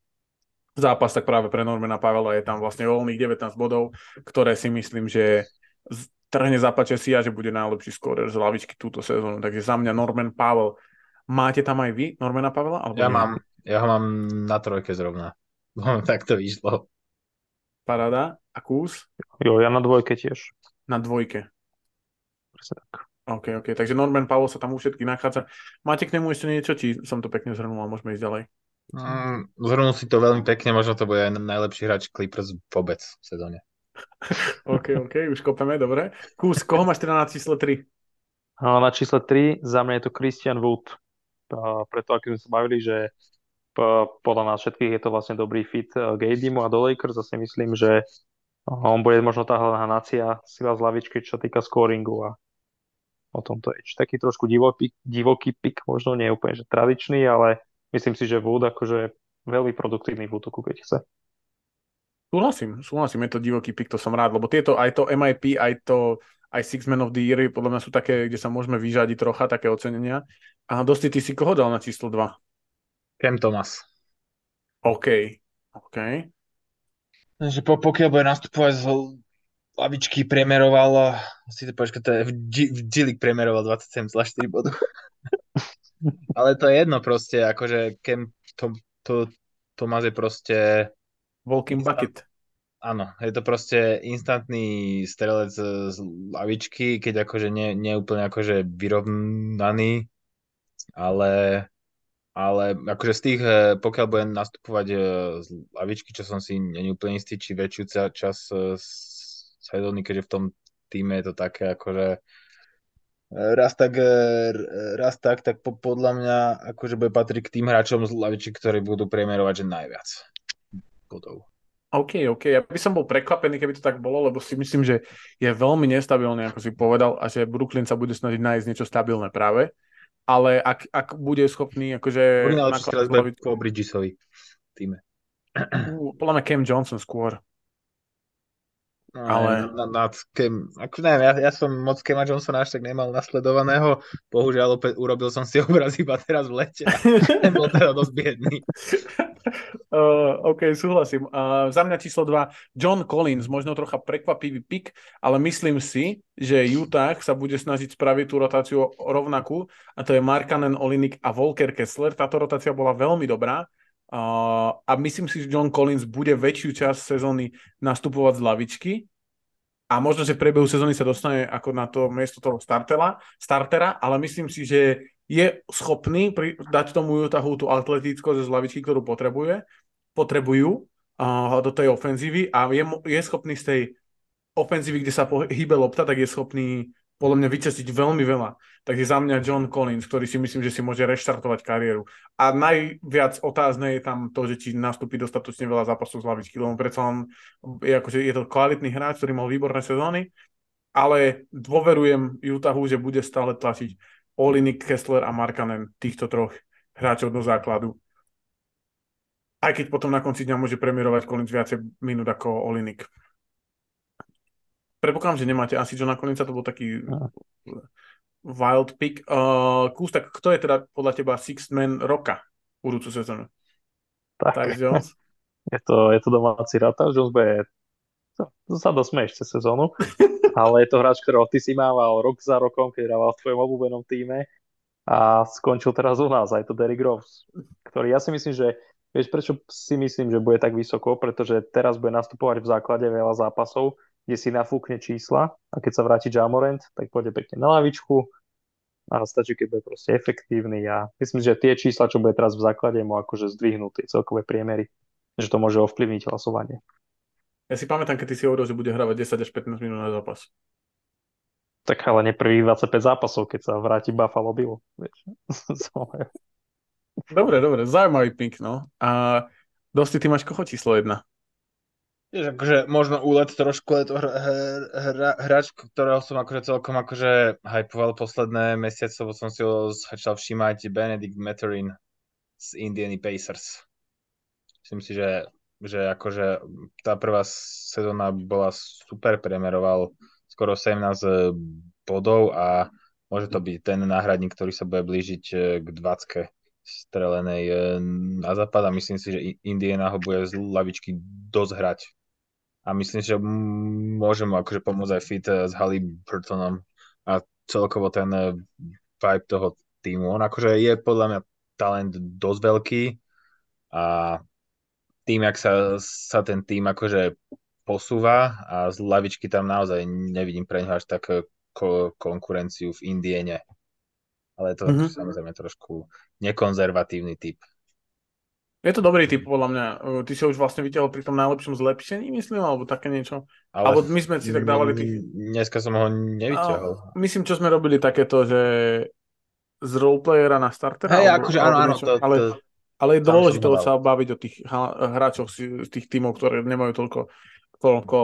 zápas, tak práve pre Normana Pavela je tam vlastne voľných 19 bodov, ktoré si myslím, že trhne zapače si a že bude najlepší skorer z lavičky túto sezónu. Takže za mňa Norman Pavel. Máte tam aj vy Normana Pavela? Alebo ja, mám, ja ho mám na trojke zrovna. tak to vyšlo. Parada. A kús? Jo, ja na dvojke tiež. Na dvojke. Presne tak. OK, OK. Takže Norman Pavel sa tam u všetkých nachádza. Máte k nemu ešte niečo, či som to pekne zhrnul a môžeme ísť ďalej? Mm, zhrnul si to veľmi pekne, možno to bude aj najlepší hráč Clippers vôbec v sezóne. OK, OK, už kopeme, dobre. Kús, koho máš teda na čísle 3? Na čísle 3 za mňa je to Christian Wood. Preto, ako sme sa bavili, že podľa nás všetkých je to vlastne dobrý fit k ADmu a do Lakers. Zase myslím, že on bude možno tá hlavná nácia sila z lavičky, čo sa týka scoringu a o tomto je. Taký trošku divoký, divoký pik, možno nie je úplne že tradičný, ale myslím si, že Wood akože veľmi produktívny v útoku, keď chce. Súhlasím, súhlasím, je to divoký pik, to som rád, lebo tieto, aj to MIP, aj to, aj Six Men of the Year, podľa mňa sú také, kde sa môžeme vyžadiť trocha, také ocenenia. A dosti, ty si koho dal na číslo 2? Kem Thomas. OK, OK. Takže po, pokiaľ bude nastupovať z lavičky, priemeroval, si to počkaj, to je v, G-League priemeroval 27,4 bodu. Ale to je jedno proste, akože Kem to, to, Tomás je proste Walking bucket. Áno, je to proste instantný strelec z lavičky, keď akože nie, nie úplne akože vyrovnaný, ale, ale akože z tých, eh, pokiaľ budem nastupovať eh, z lavičky, čo som si není úplne istý, či väčšiu čas eh, sezóny, keďže v tom týme je to také akože raz tak, raz tak, tak podľa mňa akože bude patriť k tým hráčom z lavičky, ktorí budú priemerovať že najviac bodov. OK, OK. Ja by som bol prekvapený, keby to tak bolo, lebo si myslím, že je veľmi nestabilný, ako si povedal, a že Brooklyn sa bude snažiť nájsť niečo stabilné práve. Ale ak, ak bude schopný, akože... Bude strelec bude po Bridgesovi týme. Podľa mňa Cam Johnson skôr. Ale... Na, nad Kem, ako neviem, ja, ja som moc Kema Johnsona až tak nemal nasledovaného. Bohužiaľ, opäť urobil som si obraz iba teraz v lete. Ten bol teda dosť biedný. Uh, OK, súhlasím. Uh, za mňa číslo 2, John Collins, možno trocha prekvapivý pik, ale myslím si, že Utah sa bude snažiť spraviť tú rotáciu rovnakú a to je Markanen, Olinik a Volker Kessler. Táto rotácia bola veľmi dobrá a myslím si, že John Collins bude väčšiu časť sezóny nastupovať z lavičky. A možno, že v priebehu sezóny sa dostane ako na to miesto toho startera, startera, ale myslím si, že je schopný pri, dať tomu Utahu tú atletickosť z lavičky, ktorú potrebuje, potrebujú uh, do tej ofenzívy a je, je schopný z tej ofenzívy, kde sa hýbe lopta, tak je schopný podľa mňa vyčastiť veľmi veľa. Takže za mňa John Collins, ktorý si myslím, že si môže reštartovať kariéru. A najviac otázne je tam to, že či nastúpi dostatočne veľa zápasov z lavičky, lebo predsa on je, akože, je to kvalitný hráč, ktorý mal výborné sezóny, ale dôverujem Utahu, že bude stále tlačiť Olinik, Kessler a Markanen, týchto troch hráčov do základu. Aj keď potom na konci dňa môže premiérovať Collins viacej minút ako Olinik. Predpokladám, že nemáte asi Johna Collinsa, to bol taký no. wild pick. Uh, Kús, tak kto je teda podľa teba sixth man roka budúcu sezónu? Tak, tak Jones? Je to, je to domáci rata, Jones bude to, to sa dosmeješ cez sezónu, ale je to hráč, ktorého ty si mával rok za rokom, keď hrával v tvojom obľúbenom týme a skončil teraz u nás, aj to Derrick Rose, ktorý ja si myslím, že vieš prečo si myslím, že bude tak vysoko, pretože teraz bude nastupovať v základe veľa zápasov, kde si nafúkne čísla a keď sa vráti Jamorant, tak pôjde pekne na lavičku a stačí, keď bude proste efektívny a myslím, že tie čísla, čo bude teraz v základe, mu akože zdvihnú tie celkové priemery, že to môže ovplyvniť hlasovanie. Ja si pamätám, keď ty si hovoril, že bude hravať 10 až 15 minút na zápas. Tak ale ne prvých 25 zápasov, keď sa vráti Buffalo Bill. dobre, dobre, zaujímavý pink, no. A Dosti, ty máš koho číslo 1? Vieš, akože možno úlet trošku, ale to hra, hra, hráč, ktorého som akože celkom akože hypoval posledné mesiace, lebo som si ho začal všímať Benedict Mathurin z Indiany Pacers. Myslím si, že, že akože tá prvá sezóna bola super, premeroval skoro 17 bodov a môže to byť ten náhradník, ktorý sa bude blížiť eh, k 20 strelenej eh, na západ a myslím si, že Indiana ho bude z lavičky dosť hrať a myslím, že môže mu akože pomôcť aj fit eh, s Halliburtonom a celkovo ten eh, vibe toho týmu. On akože je podľa mňa talent dosť veľký a tým, jak sa, sa ten tým akože posúva a z lavičky tam naozaj nevidím pre neho až tak eh, ko- konkurenciu v Indiene. Ale to mm-hmm. samozrejme trošku nekonzervatívny typ. Je to dobrý typ, podľa mňa. Ty si už vlastne videl pri tom najlepšom zlepšení, myslím, alebo také niečo. Ale alebo my sme si tak dávali tých... Dneska som ho nevyťahol. Myslím, čo sme robili takéto, že z roleplayera na startera. Hej, akože áno, áno. To, ale, to, ale je dôležité sa baviť o tých hráčoch z tých tímov, ktoré nemajú toľko, toľko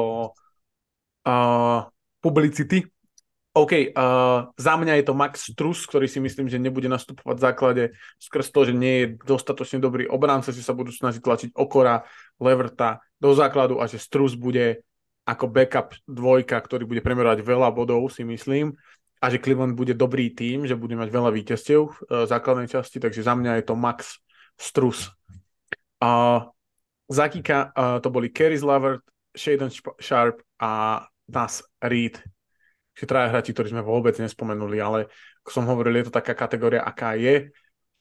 uh, publicity OK, uh, za mňa je to Max Trus, ktorý si myslím, že nebude nastupovať v základe skrz to, že nie je dostatočne dobrý obránca, že sa budú snažiť tlačiť Okora, Leverta do základu a že Strus bude ako backup dvojka, ktorý bude premerovať veľa bodov, si myslím, a že Cleveland bude dobrý tým, že bude mať veľa víťazstiev v uh, základnej časti, takže za mňa je to Max Strus. Uh, za Kika uh, to boli Kerry Lavert, Shaden Sharp a Nas Reed že traja hráči, ktorí sme vôbec nespomenuli, ale ako som hovoril, je to taká kategória, aká je.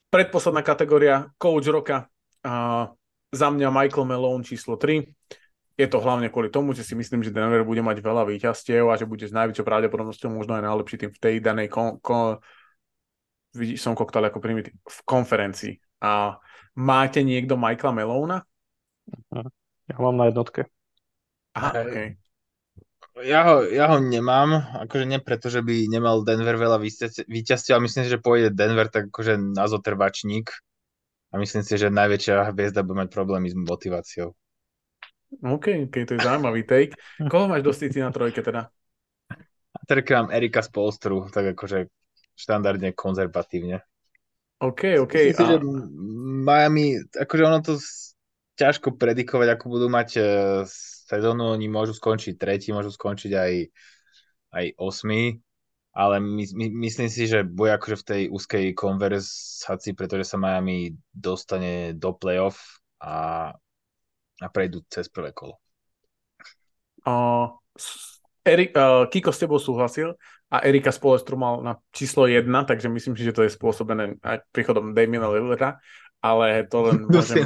Predposledná kategória, coach roka, a za mňa Michael Malone číslo 3. Je to hlavne kvôli tomu, že si myslím, že Denver bude mať veľa výťastiev a že bude s najväčšou pravdepodobnosťou možno aj najlepší tým v tej danej kon- kon- vidíš, som koktal ako primitív, v konferencii. A máte niekto Michaela Melona? Ja mám na jednotke. Aha, okay ja ho, ja ho nemám, akože nie preto, že by nemal Denver veľa víťazstiev, ale myslím si, že pôjde Denver tak akože na zotrvačník a myslím si, že najväčšia hviezda bude mať problémy s motiváciou. OK, OK, to je zaujímavý take. Koho máš do na trojke teda? A teda mám Erika z Polstru, tak akože štandardne konzervatívne. OK, OK. Myslím a... si, že Miami, akože ono to ťažko predikovať, ako budú mať uh, sezónu, oni môžu skončiť tretí, môžu skončiť aj, aj osmi, ale my, my, myslím si, že bude akože v tej úzkej konverzácii, pretože sa Miami dostane do playoff a, a prejdú cez prvé kolo. Uh, Erik, uh, Kiko s tebou súhlasil a Erika Spolestru mal na číslo 1, takže myslím si, že to je spôsobené aj príchodom Damiena Lillera ale to len môžem,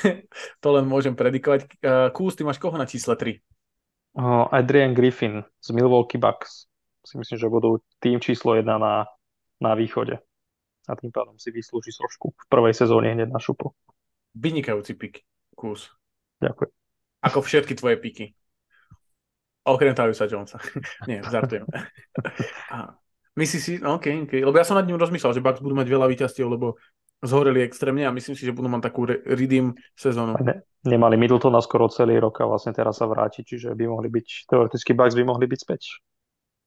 to len môžem predikovať. Uh, Kús, ty máš koho na čísle 3? Uh, Adrian Griffin z Milwaukee Bucks. Si myslím, že budú tým číslo 1 na, na východe. A tým pádom si vyslúži trošku v prvej sezóne hneď na šupu. Vynikajúci pik, Kús. Ďakujem. Ako všetky tvoje piky. Okrem sa Jonesa. Nie, žartujem. Myslíš si, OK, OK, lebo ja som nad ním rozmýšľal, že Bucks budú mať veľa víťazstiev, lebo zhoreli extrémne a myslím si, že budú mať takú redeem sezónu. Ne, nemali Middletona skoro celý rok a vlastne teraz sa vráti, čiže by mohli byť, teoreticky Bucks by mohli byť späť.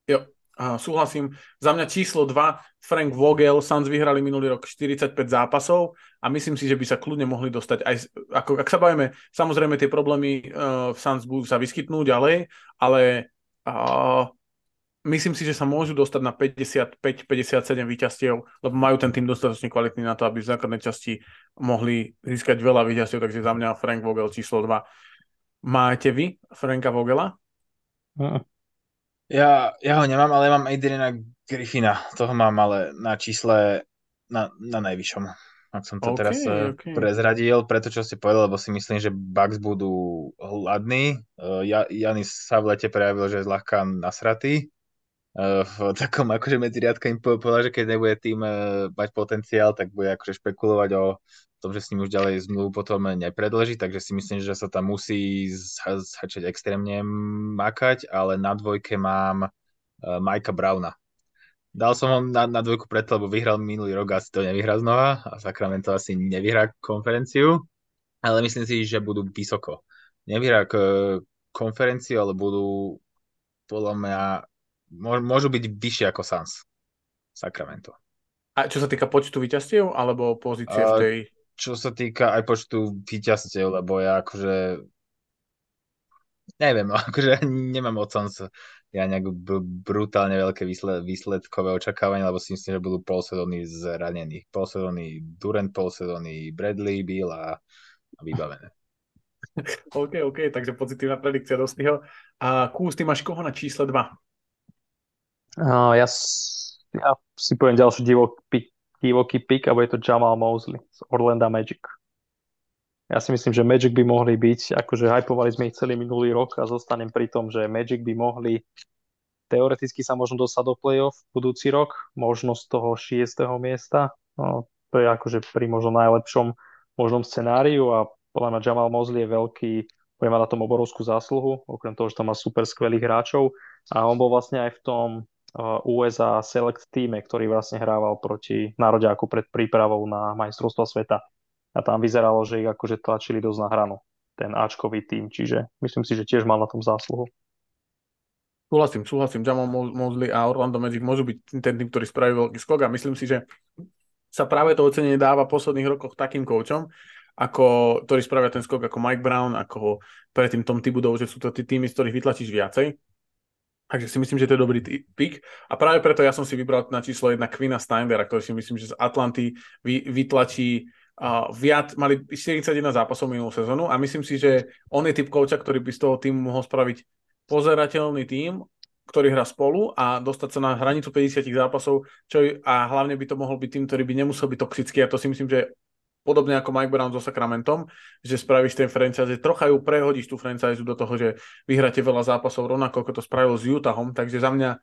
Jo, a súhlasím. Za mňa číslo 2, Frank Vogel, Suns vyhrali minulý rok 45 zápasov a myslím si, že by sa kľudne mohli dostať aj, ako, ak sa bavíme, samozrejme tie problémy uh, v Suns budú sa vyskytnúť ďalej, ale uh, myslím si, že sa môžu dostať na 55-57 výťastiev, lebo majú ten tým dostatočne kvalitný na to, aby v základnej časti mohli získať veľa výťastiev, takže za mňa Frank Vogel číslo 2. Máte vy Franka Vogela? Ja, ja ho nemám, ale mám Adriana Griffina. Toho mám ale na čísle na, na najvyššom. Ak som to okay, teraz eh, okay. prezradil, preto čo si povedal, lebo si myslím, že Bucks budú hladní. Uh, Janis sa v lete prejavil, že je zľahka nasratý v takom akože medzi riadkami povedal, že keď nebude tým e, mať potenciál, tak bude akože špekulovať o tom, že s ním už ďalej zmluvu potom nepredlží, takže si myslím, že sa tam musí začať extrémne makať, ale na dvojke mám uh, Majka Browna. Dal som ho na, na dvojku preto, lebo vyhral minulý rok, asi to nevyhrá znova a Sacramento asi nevyhrá konferenciu, ale myslím si, že budú vysoko. nevyhrá konferenciu, ale budú podľa mňa môžu byť vyššie ako Sans Sacramento. A čo sa týka počtu výťastiev alebo pozície v tej... Čo sa týka aj počtu výťastiev, lebo ja akože neviem, akože nemám od Sans ja nejak br- brutálne veľké výsled, výsledkové očakávania, lebo si myslím, že budú pol sezóny zranených. Pol sezóny Durant, pol sezóny Bradley, Bill a, a vybavené. OK, OK, takže pozitívna predikcia dostiho. A Kús, ty máš koho na čísle 2? Uh, ja, ja si poviem ďalší divoký, divoký pick a bude to Jamal Mosley z Orlando Magic. Ja si myslím, že Magic by mohli byť, akože hypovali sme ich celý minulý rok a zostanem pri tom, že Magic by mohli teoreticky sa možno dostať do play-off budúci rok, možno z toho 6. miesta. No, to je akože pri možno najlepšom možnom scenáriu a podľa mňa Jamal Mosley je veľký, bude mať na tom obrovskú zásluhu, okrem toho, že tam má super skvelých hráčov a on bol vlastne aj v tom USA Select týme, ktorý vlastne hrával proti nároďáku pred prípravou na majstrovstva sveta a tam vyzeralo, že ich akože tlačili dosť na hranu, ten Ačkový tým, čiže myslím si, že tiež mal na tom zásluhu. Súhlasím, súhlasím. Jamal Mosley a Orlando Magic môžu byť ten tým, ktorý spraví veľký skok a myslím si, že sa práve to ocenenie dáva v posledných rokoch takým koučom, ako, ktorí spravia ten skok ako Mike Brown, ako predtým Tom Tibudov, že sú to tí týmy, z ktorých vytlačíš viacej. Takže si myslím, že to je dobrý pick. A práve preto ja som si vybral na číslo jedna Quina Steinera, ktorý si myslím, že z Atlanty vy, vytlačí uh, viac, mali 41 zápasov minulú sezónu a myslím si, že on je typ kouča, ktorý by z toho týmu mohol spraviť pozerateľný tým, ktorý hrá spolu a dostať sa na hranicu 50 zápasov, čo a hlavne by to mohol byť tým, ktorý by nemusel byť toxický a to si myslím, že podobne ako Mike Brown so Sacramentom, že spravíš ten franchise, trocha ju prehodíš tú franchise do toho, že vyhráte veľa zápasov rovnako, ako to spravil s Utahom, takže za mňa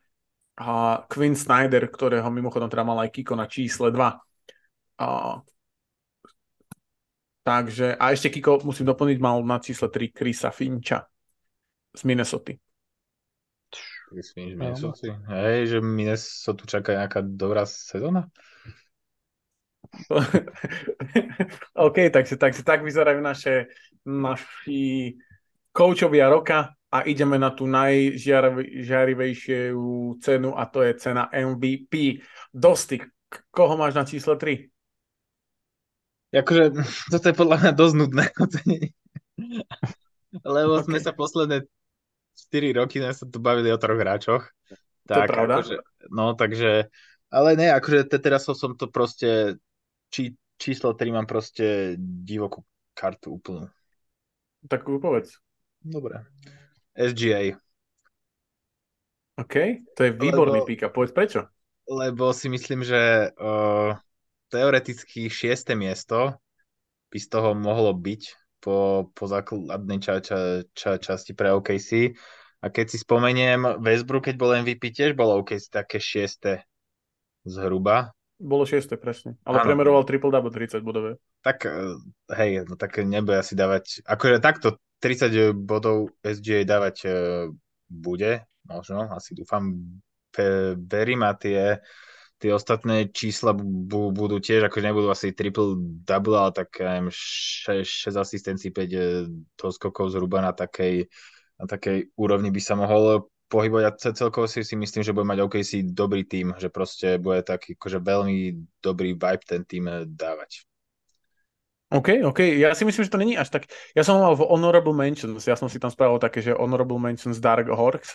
a Quinn Snyder, ktorého mimochodom teda mal aj Kiko na čísle 2, a Takže, a ešte Kiko, musím doplniť, mal na čísle 3 Krisa Finča z Minnesota. Myslím, že Minnesota. Hej, že Minnesota čaká nejaká dobrá sezóna? OK, takže, takže tak vyzerajú naše, naši koučovia roka a ideme na tú najžiarivejšiu cenu a to je cena MVP. Dosti, koho máš na čísle 3? Akože, toto je podľa mňa dosť nudné Lebo okay. sme sa posledné 4 roky sme sa tu bavili o troch hráčoch. Tak, to je pravda. Akože, no, takže, ale ne, akože te, teraz som to proste, či, číslo 3 mám proste divokú kartu úplnú. Tak povedz. Dobre. SGA. OK, to je výborný lebo, píka. Povedz prečo? Lebo si myslím, že uh, teoreticky šieste miesto by z toho mohlo byť po, po základnej ča, ča, ča, časti pre OKC. A keď si spomeniem, Westbrook, keď bol MVP, tiež bol OKC také šieste zhruba. Bolo šieste, presne. Ale ano. premeroval triple-double 30 bodové. Tak, eh, hej, no tak nebude asi dávať, akože takto 30 bodov SGA dávať uh, bude, možno, asi dúfam, verím a tie tie ostatné čísla bu- budú tiež, akože nebudú asi triple double, ale tak 6, 6 asistencií, 5 to skokov zhruba na takej, na takej úrovni by sa mohol pohybovať a celkovo si, si myslím, že bude mať OKC dobrý tým, že proste bude taký akože veľmi dobrý vibe ten tým dávať. OK, OK. Ja si myslím, že to není až tak... Ja som mal v Honorable Mentions, ja som si tam spravil také, že Honorable Mentions Dark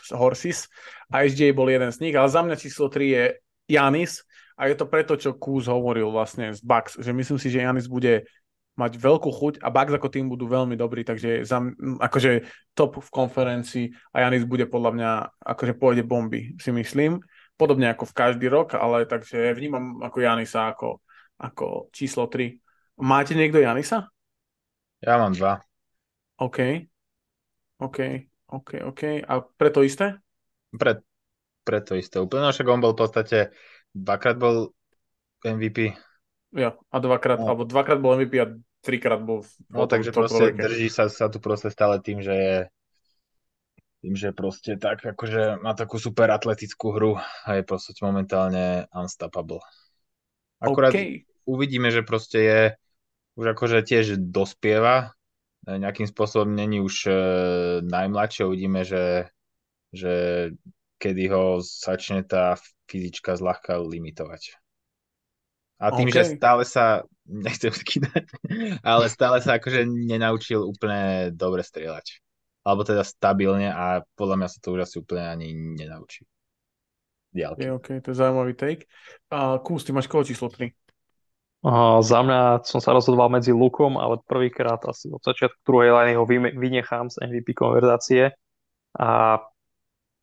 Horses a SJ bol jeden z nich, ale za mňa číslo 3 je Janis a je to preto, čo Kuz hovoril vlastne z Bucks, že myslím si, že Janis bude mať veľkú chuť a Bucks ako tým budú veľmi dobrí, takže za, akože top v konferencii a Janis bude podľa mňa, akože pôjde bomby, si myslím. Podobne ako v každý rok, ale takže vnímam ako Janisa ako, ako číslo 3. Máte niekto Janisa? Ja mám dva. OK. OK, OK, OK. A preto isté? Pre, preto isté úplne, no však on bol v podstate, dvakrát bol MVP. Jo, a dvakrát, no. alebo dvakrát bol MVP a trikrát bol v No takže proste trojke. drží sa, sa tu proste stále tým, že je tým, že proste tak, akože má takú super atletickú hru a je proste momentálne unstoppable. Akurát okay. uvidíme, že proste je už akože tiež dospieva, nejakým spôsobom není už uh, najmladšie. Uvidíme, že, že kedy ho začne tá fyzička zľahka limitovať. A tým, okay. že stále sa, nechcem skýdať, ale stále sa akože nenaučil úplne dobre strieľať. Alebo teda stabilne a podľa mňa sa to už asi úplne ani nenaučí. Diálky. OK, to je zaujímavý take. A Kús, ty máš koho číslo 3? Uh, za mňa som sa rozhodoval medzi Lukom, ale prvýkrát asi od začiatku druhej liney ho vynechám z MVP konverzácie. A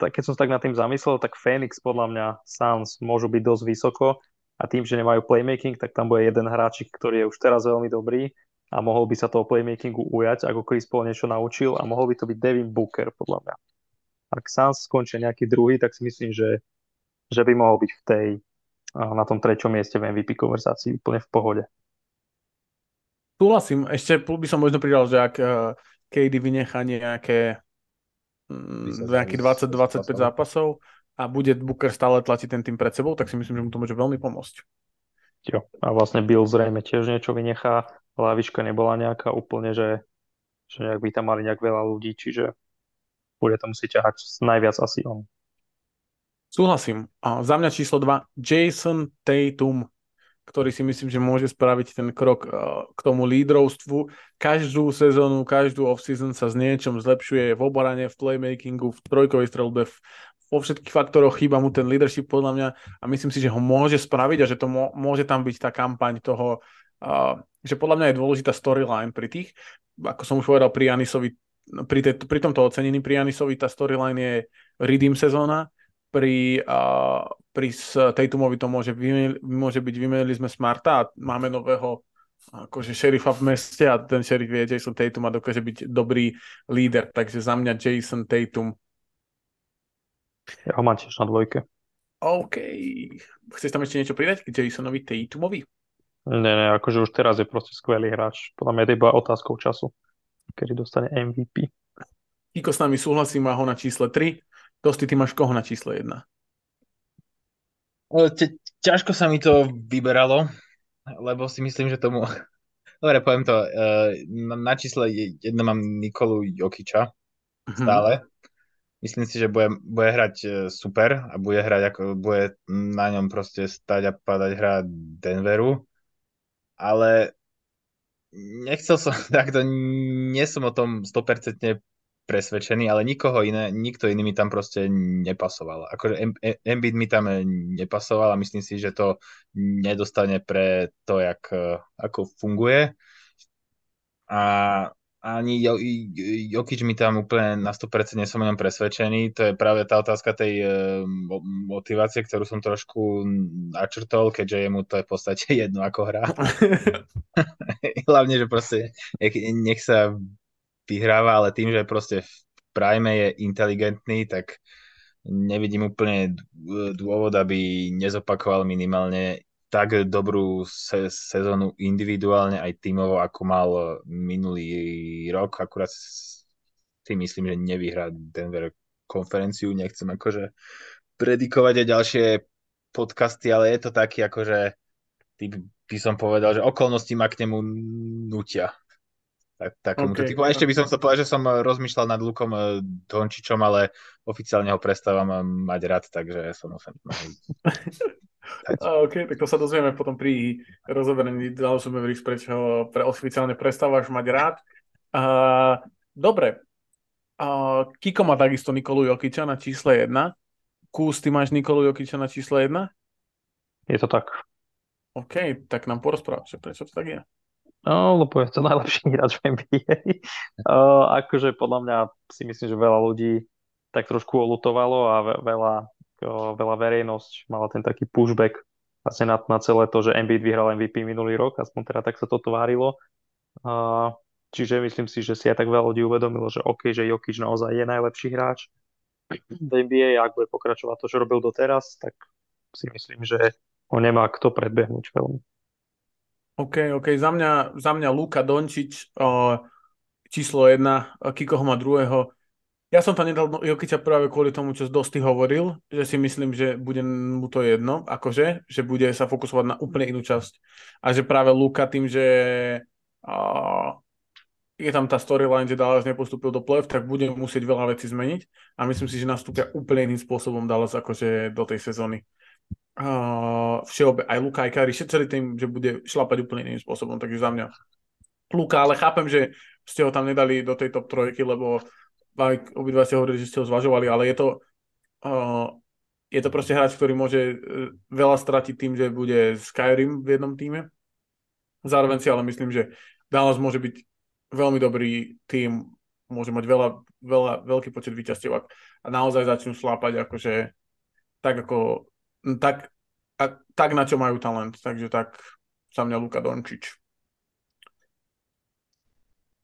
tak, keď som sa tak nad tým zamyslel, tak Phoenix podľa mňa Suns môžu byť dosť vysoko a tým, že nemajú playmaking, tak tam bude jeden hráčik, ktorý je už teraz veľmi dobrý a mohol by sa toho playmakingu ujať, ako Chris Paul niečo naučil a mohol by to byť Devin Booker, podľa mňa. Ak Suns skončia nejaký druhý, tak si myslím, že, že by mohol byť v tej, na tom treťom mieste v MVP konverzácii úplne v pohode. Súhlasím, ešte by som možno pridal, že ak uh, KD vynechá nejaké mm, nejakých 20-25 zápasov, a bude Booker stále tlačiť ten tým pred sebou, tak si myslím, že mu to môže veľmi pomôcť. Jo, a vlastne Bill zrejme tiež niečo vynechá, lavička nebola nejaká úplne, že, že nejak by tam mali nejak veľa ľudí, čiže bude to musieť ťahať najviac asi on. Súhlasím. A za mňa číslo 2, Jason Tatum ktorý si myslím, že môže spraviť ten krok uh, k tomu lídrovstvu. Každú sezónu, každú off-season sa s niečom zlepšuje v obrane, v playmakingu, v trojkovej strelbe, v, vo všetkých faktoroch chýba mu ten leadership podľa mňa a myslím si, že ho môže spraviť a že to môže tam byť tá kampaň toho, uh, že podľa mňa je dôležitá storyline pri tých, ako som už povedal pri Janisovi, pri, te, pri tomto ocenení pri Janisovi tá storyline je redeem sezóna, pri, uh, pri Tatumovi to môže, môže byť, vymenili sme Smarta a máme nového akože šerifa v meste a ten šerif je Jason Tatum a dokáže byť dobrý líder, takže za mňa Jason Tatum ja ho mám tiež na dvojke. OK. Chceš tam ešte niečo pridať k Jasonovi Tatumovi? Ne, ne, akože už teraz je proste skvelý hráč. Podľa mňa je to iba otázkou času, kedy dostane MVP. Kiko s nami súhlasí, má ho na čísle 3. Dosti, ty máš koho na čísle 1? Ťažko sa mi to vyberalo, lebo si myslím, že tomu... Dobre, poviem to. Na čísle 1 mám Nikolu Jokiča mhm. stále. Myslím si, že bude, bude hrať e, super a bude hrať ako, bude na ňom proste stať a padať hra Denveru, ale nechcel som, takto nie som o tom 100% presvedčený, ale nikoho iné, nikto iný mi tam proste nepasoval. Akože Embiid mi tam nepasoval a myslím si, že to nedostane pre to, jak, e, ako funguje. A ani Jokič mi tam úplne na 100% nie som o ňom presvedčený. To je práve tá otázka tej e, motivácie, ktorú som trošku načrtol, keďže jemu to je v podstate jedno, ako hrá. Hlavne, že proste nech, nech sa vyhráva, ale tým, že proste v prime je inteligentný, tak nevidím úplne dôvod, aby nezopakoval minimálne tak dobrú se- sezónu individuálne aj tímovo, ako mal minulý rok. Akurát si myslím, že nevyhrá Denver konferenciu. Nechcem akože predikovať aj ďalšie podcasty, ale je to taký akože typ by som povedal, že okolnosti ma k nemu nutia. Tak, takému okay. typu. A ešte by som sa povedal, že som rozmýšľal nad Lukom eh, Dončičom, ale oficiálne ho prestávam mať rád, takže som OK, tak to sa dozvieme potom pri rozoberení Dallas Mavericks, prečo pre oficiálne prestávaš mať rád. Uh, dobre. Uh, Kiko má takisto Nikolu Jokiča na čísle 1. Kús, ty máš Nikolu Jokiča na čísle 1? Je to tak. OK, tak nám porozprávaš, prečo to tak je. No, lebo je to najlepší hráč v NBA. uh, akože podľa mňa si myslím, že veľa ľudí tak trošku olutovalo a veľa veľa verejnosť mala ten taký pushback vlastne na, na celé to, že Embiid vyhral MVP minulý rok, aspoň teda tak sa to tvárilo. Uh, čiže myslím si, že si aj tak veľa ľudí uvedomilo, že OK, že Jokic naozaj je najlepší hráč v NBA a ak bude pokračovať to, čo robil doteraz, tak si myslím, že ho nemá kto predbehnúť veľmi. OK, OK, za mňa, za mňa Luka Dončič, uh, číslo jedna, Kiko ho má druhého, ja som tam nedal Jokiča práve kvôli tomu, čo Dosti hovoril, že si myslím, že bude mu to jedno, akože, že bude sa fokusovať na úplne inú časť. A že práve Luka tým, že uh, je tam tá storyline, že Dallas nepostúpil do play tak bude musieť veľa vecí zmeniť a myslím si, že nastúpia úplne iným spôsobom Dallas akože do tej sezóny. Uh, všeobe, aj Luka, aj Kari, celý tým, že bude šlapať úplne iným spôsobom, takže za mňa Luka, ale chápem, že ste ho tam nedali do tej top trojky, lebo aj obidva ste hovorili, že ste ho zvažovali, ale je to uh, je to proste hráč, ktorý môže uh, veľa stratiť tým, že bude Skyrim v jednom týme. Zároveň si ale myslím, že Dallas môže byť veľmi dobrý tým, môže mať veľa, veľa, veľký počet výťastiev a naozaj začnú šlápať akože tak ako tak, a, tak na čo majú talent. Takže tak za mňa Luka Dončič.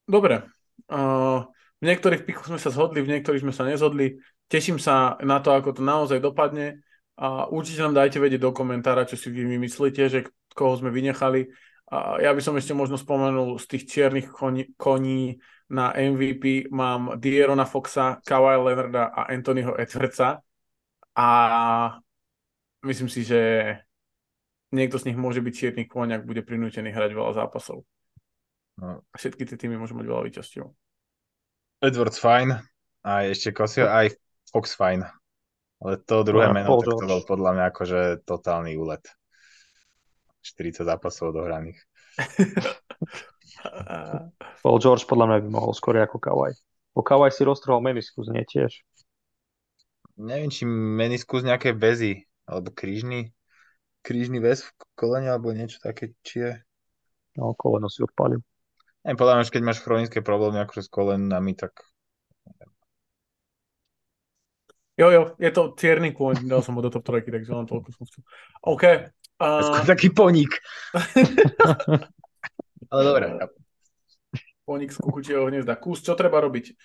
Dobre. Uh, v niektorých pikoch sme sa zhodli, v niektorých sme sa nezhodli. Teším sa na to, ako to naozaj dopadne. A určite nám dajte vedieť do komentára, čo si vy myslíte, že koho sme vynechali. A ja by som ešte možno spomenul z tých čiernych koní, koní na MVP mám Dierona Foxa, Kawhi Leonarda a Anthonyho Edwardsa. A myslím si, že niekto z nich môže byť čierny kôň, ak bude prinútený hrať veľa zápasov. No. A všetky tie týmy môžu mať veľa výťasťov. Edwards fajn, aj ešte Kosio, aj Fox fajn. Ale to druhé no, meno, tak to bol podľa mňa akože totálny úlet. 40 zápasov dohraných. Paul George podľa mňa by mohol skôr ako Kawhi. Po Kawhi si roztrhol meniskus, nie tiež? Neviem, či meniskus nejaké väzy, alebo krížny, krížny väz v kolene, alebo niečo také, či je. No, koleno si odpalil. Neviem, podľa mňa, keď máš chronické problémy akože s kolenami, tak Jo, jo, je to tierny kôň, dal som ho do top trojky, takže len toľko som chcel. OK. Uh... Taký poník. Ale dobre. Poník z kukučieho hniezda. Kus, čo treba robiť?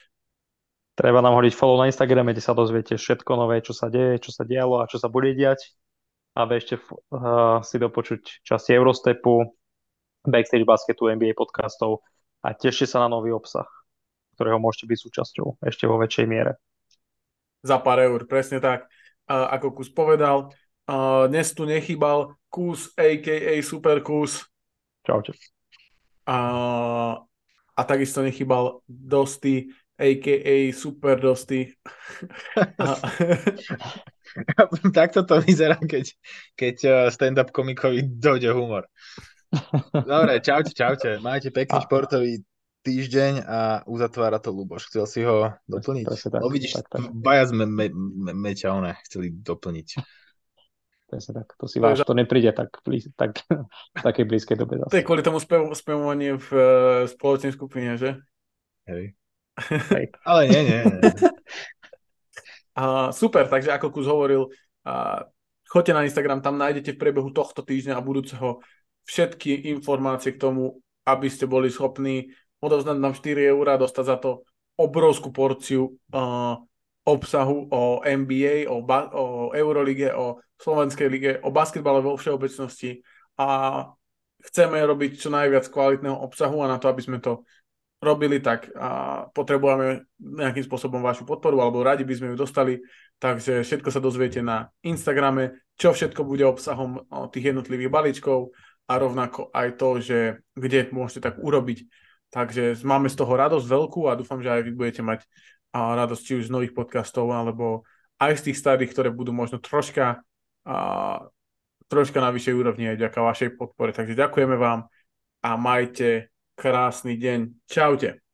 Treba nám hodiť follow na Instagrame, kde sa dozviete všetko nové, čo sa deje, čo sa dialo a čo sa bude diať. A ešte uh, si dopočuť časti Eurostepu, Backstage Basketu, NBA podcastov a tešte sa na nový obsah, ktorého môžete byť súčasťou ešte vo väčšej miere za pár eur, presne tak, uh, ako Kus povedal. Uh, dnes tu nechybal Kus, a.k.a. Super Kus. Čaute. Uh, a takisto nechybal Dosti, a.k.a. Super Dosti. Takto to vyzerá, keď, keď uh, stand-up komikovi dojde humor. Dobre, čaute, čaute. Majte pekný športový týždeň a uzatvára to Luboš. Chcel si ho doplniť? Presne tak. No vidíš, tak, tak. baja sme me, me, one chceli doplniť. Presne tak. To si váš, to nepríde tak, blíz, tak v takej blízkej dobe zase. To je kvôli tomu spevovanie v uh, spoločnej skupine, že? Hej. Hej. Ale nie, nie. nie. Uh, super, takže ako Kus hovoril, uh, choďte na Instagram, tam nájdete v priebehu tohto týždňa a budúceho všetky informácie k tomu, aby ste boli schopní odovzdať nám 4 eurá, dostať za to obrovskú porciu uh, obsahu o NBA, o, ba- o Eurolige, o Slovenskej lige, o basketbale vo všeobecnosti. A chceme robiť čo najviac kvalitného obsahu a na to, aby sme to robili, tak a potrebujeme nejakým spôsobom vašu podporu, alebo radi by sme ju dostali, takže všetko sa dozviete na Instagrame, čo všetko bude obsahom tých jednotlivých balíčkov a rovnako aj to, že kde môžete tak urobiť Takže máme z toho radosť veľkú a dúfam, že aj vy budete mať radosť či už z nových podcastov, alebo aj z tých starých, ktoré budú možno troška, a, troška na vyššej úrovni aj ďaká vašej podpore. Takže ďakujeme vám a majte krásny deň. Čaute.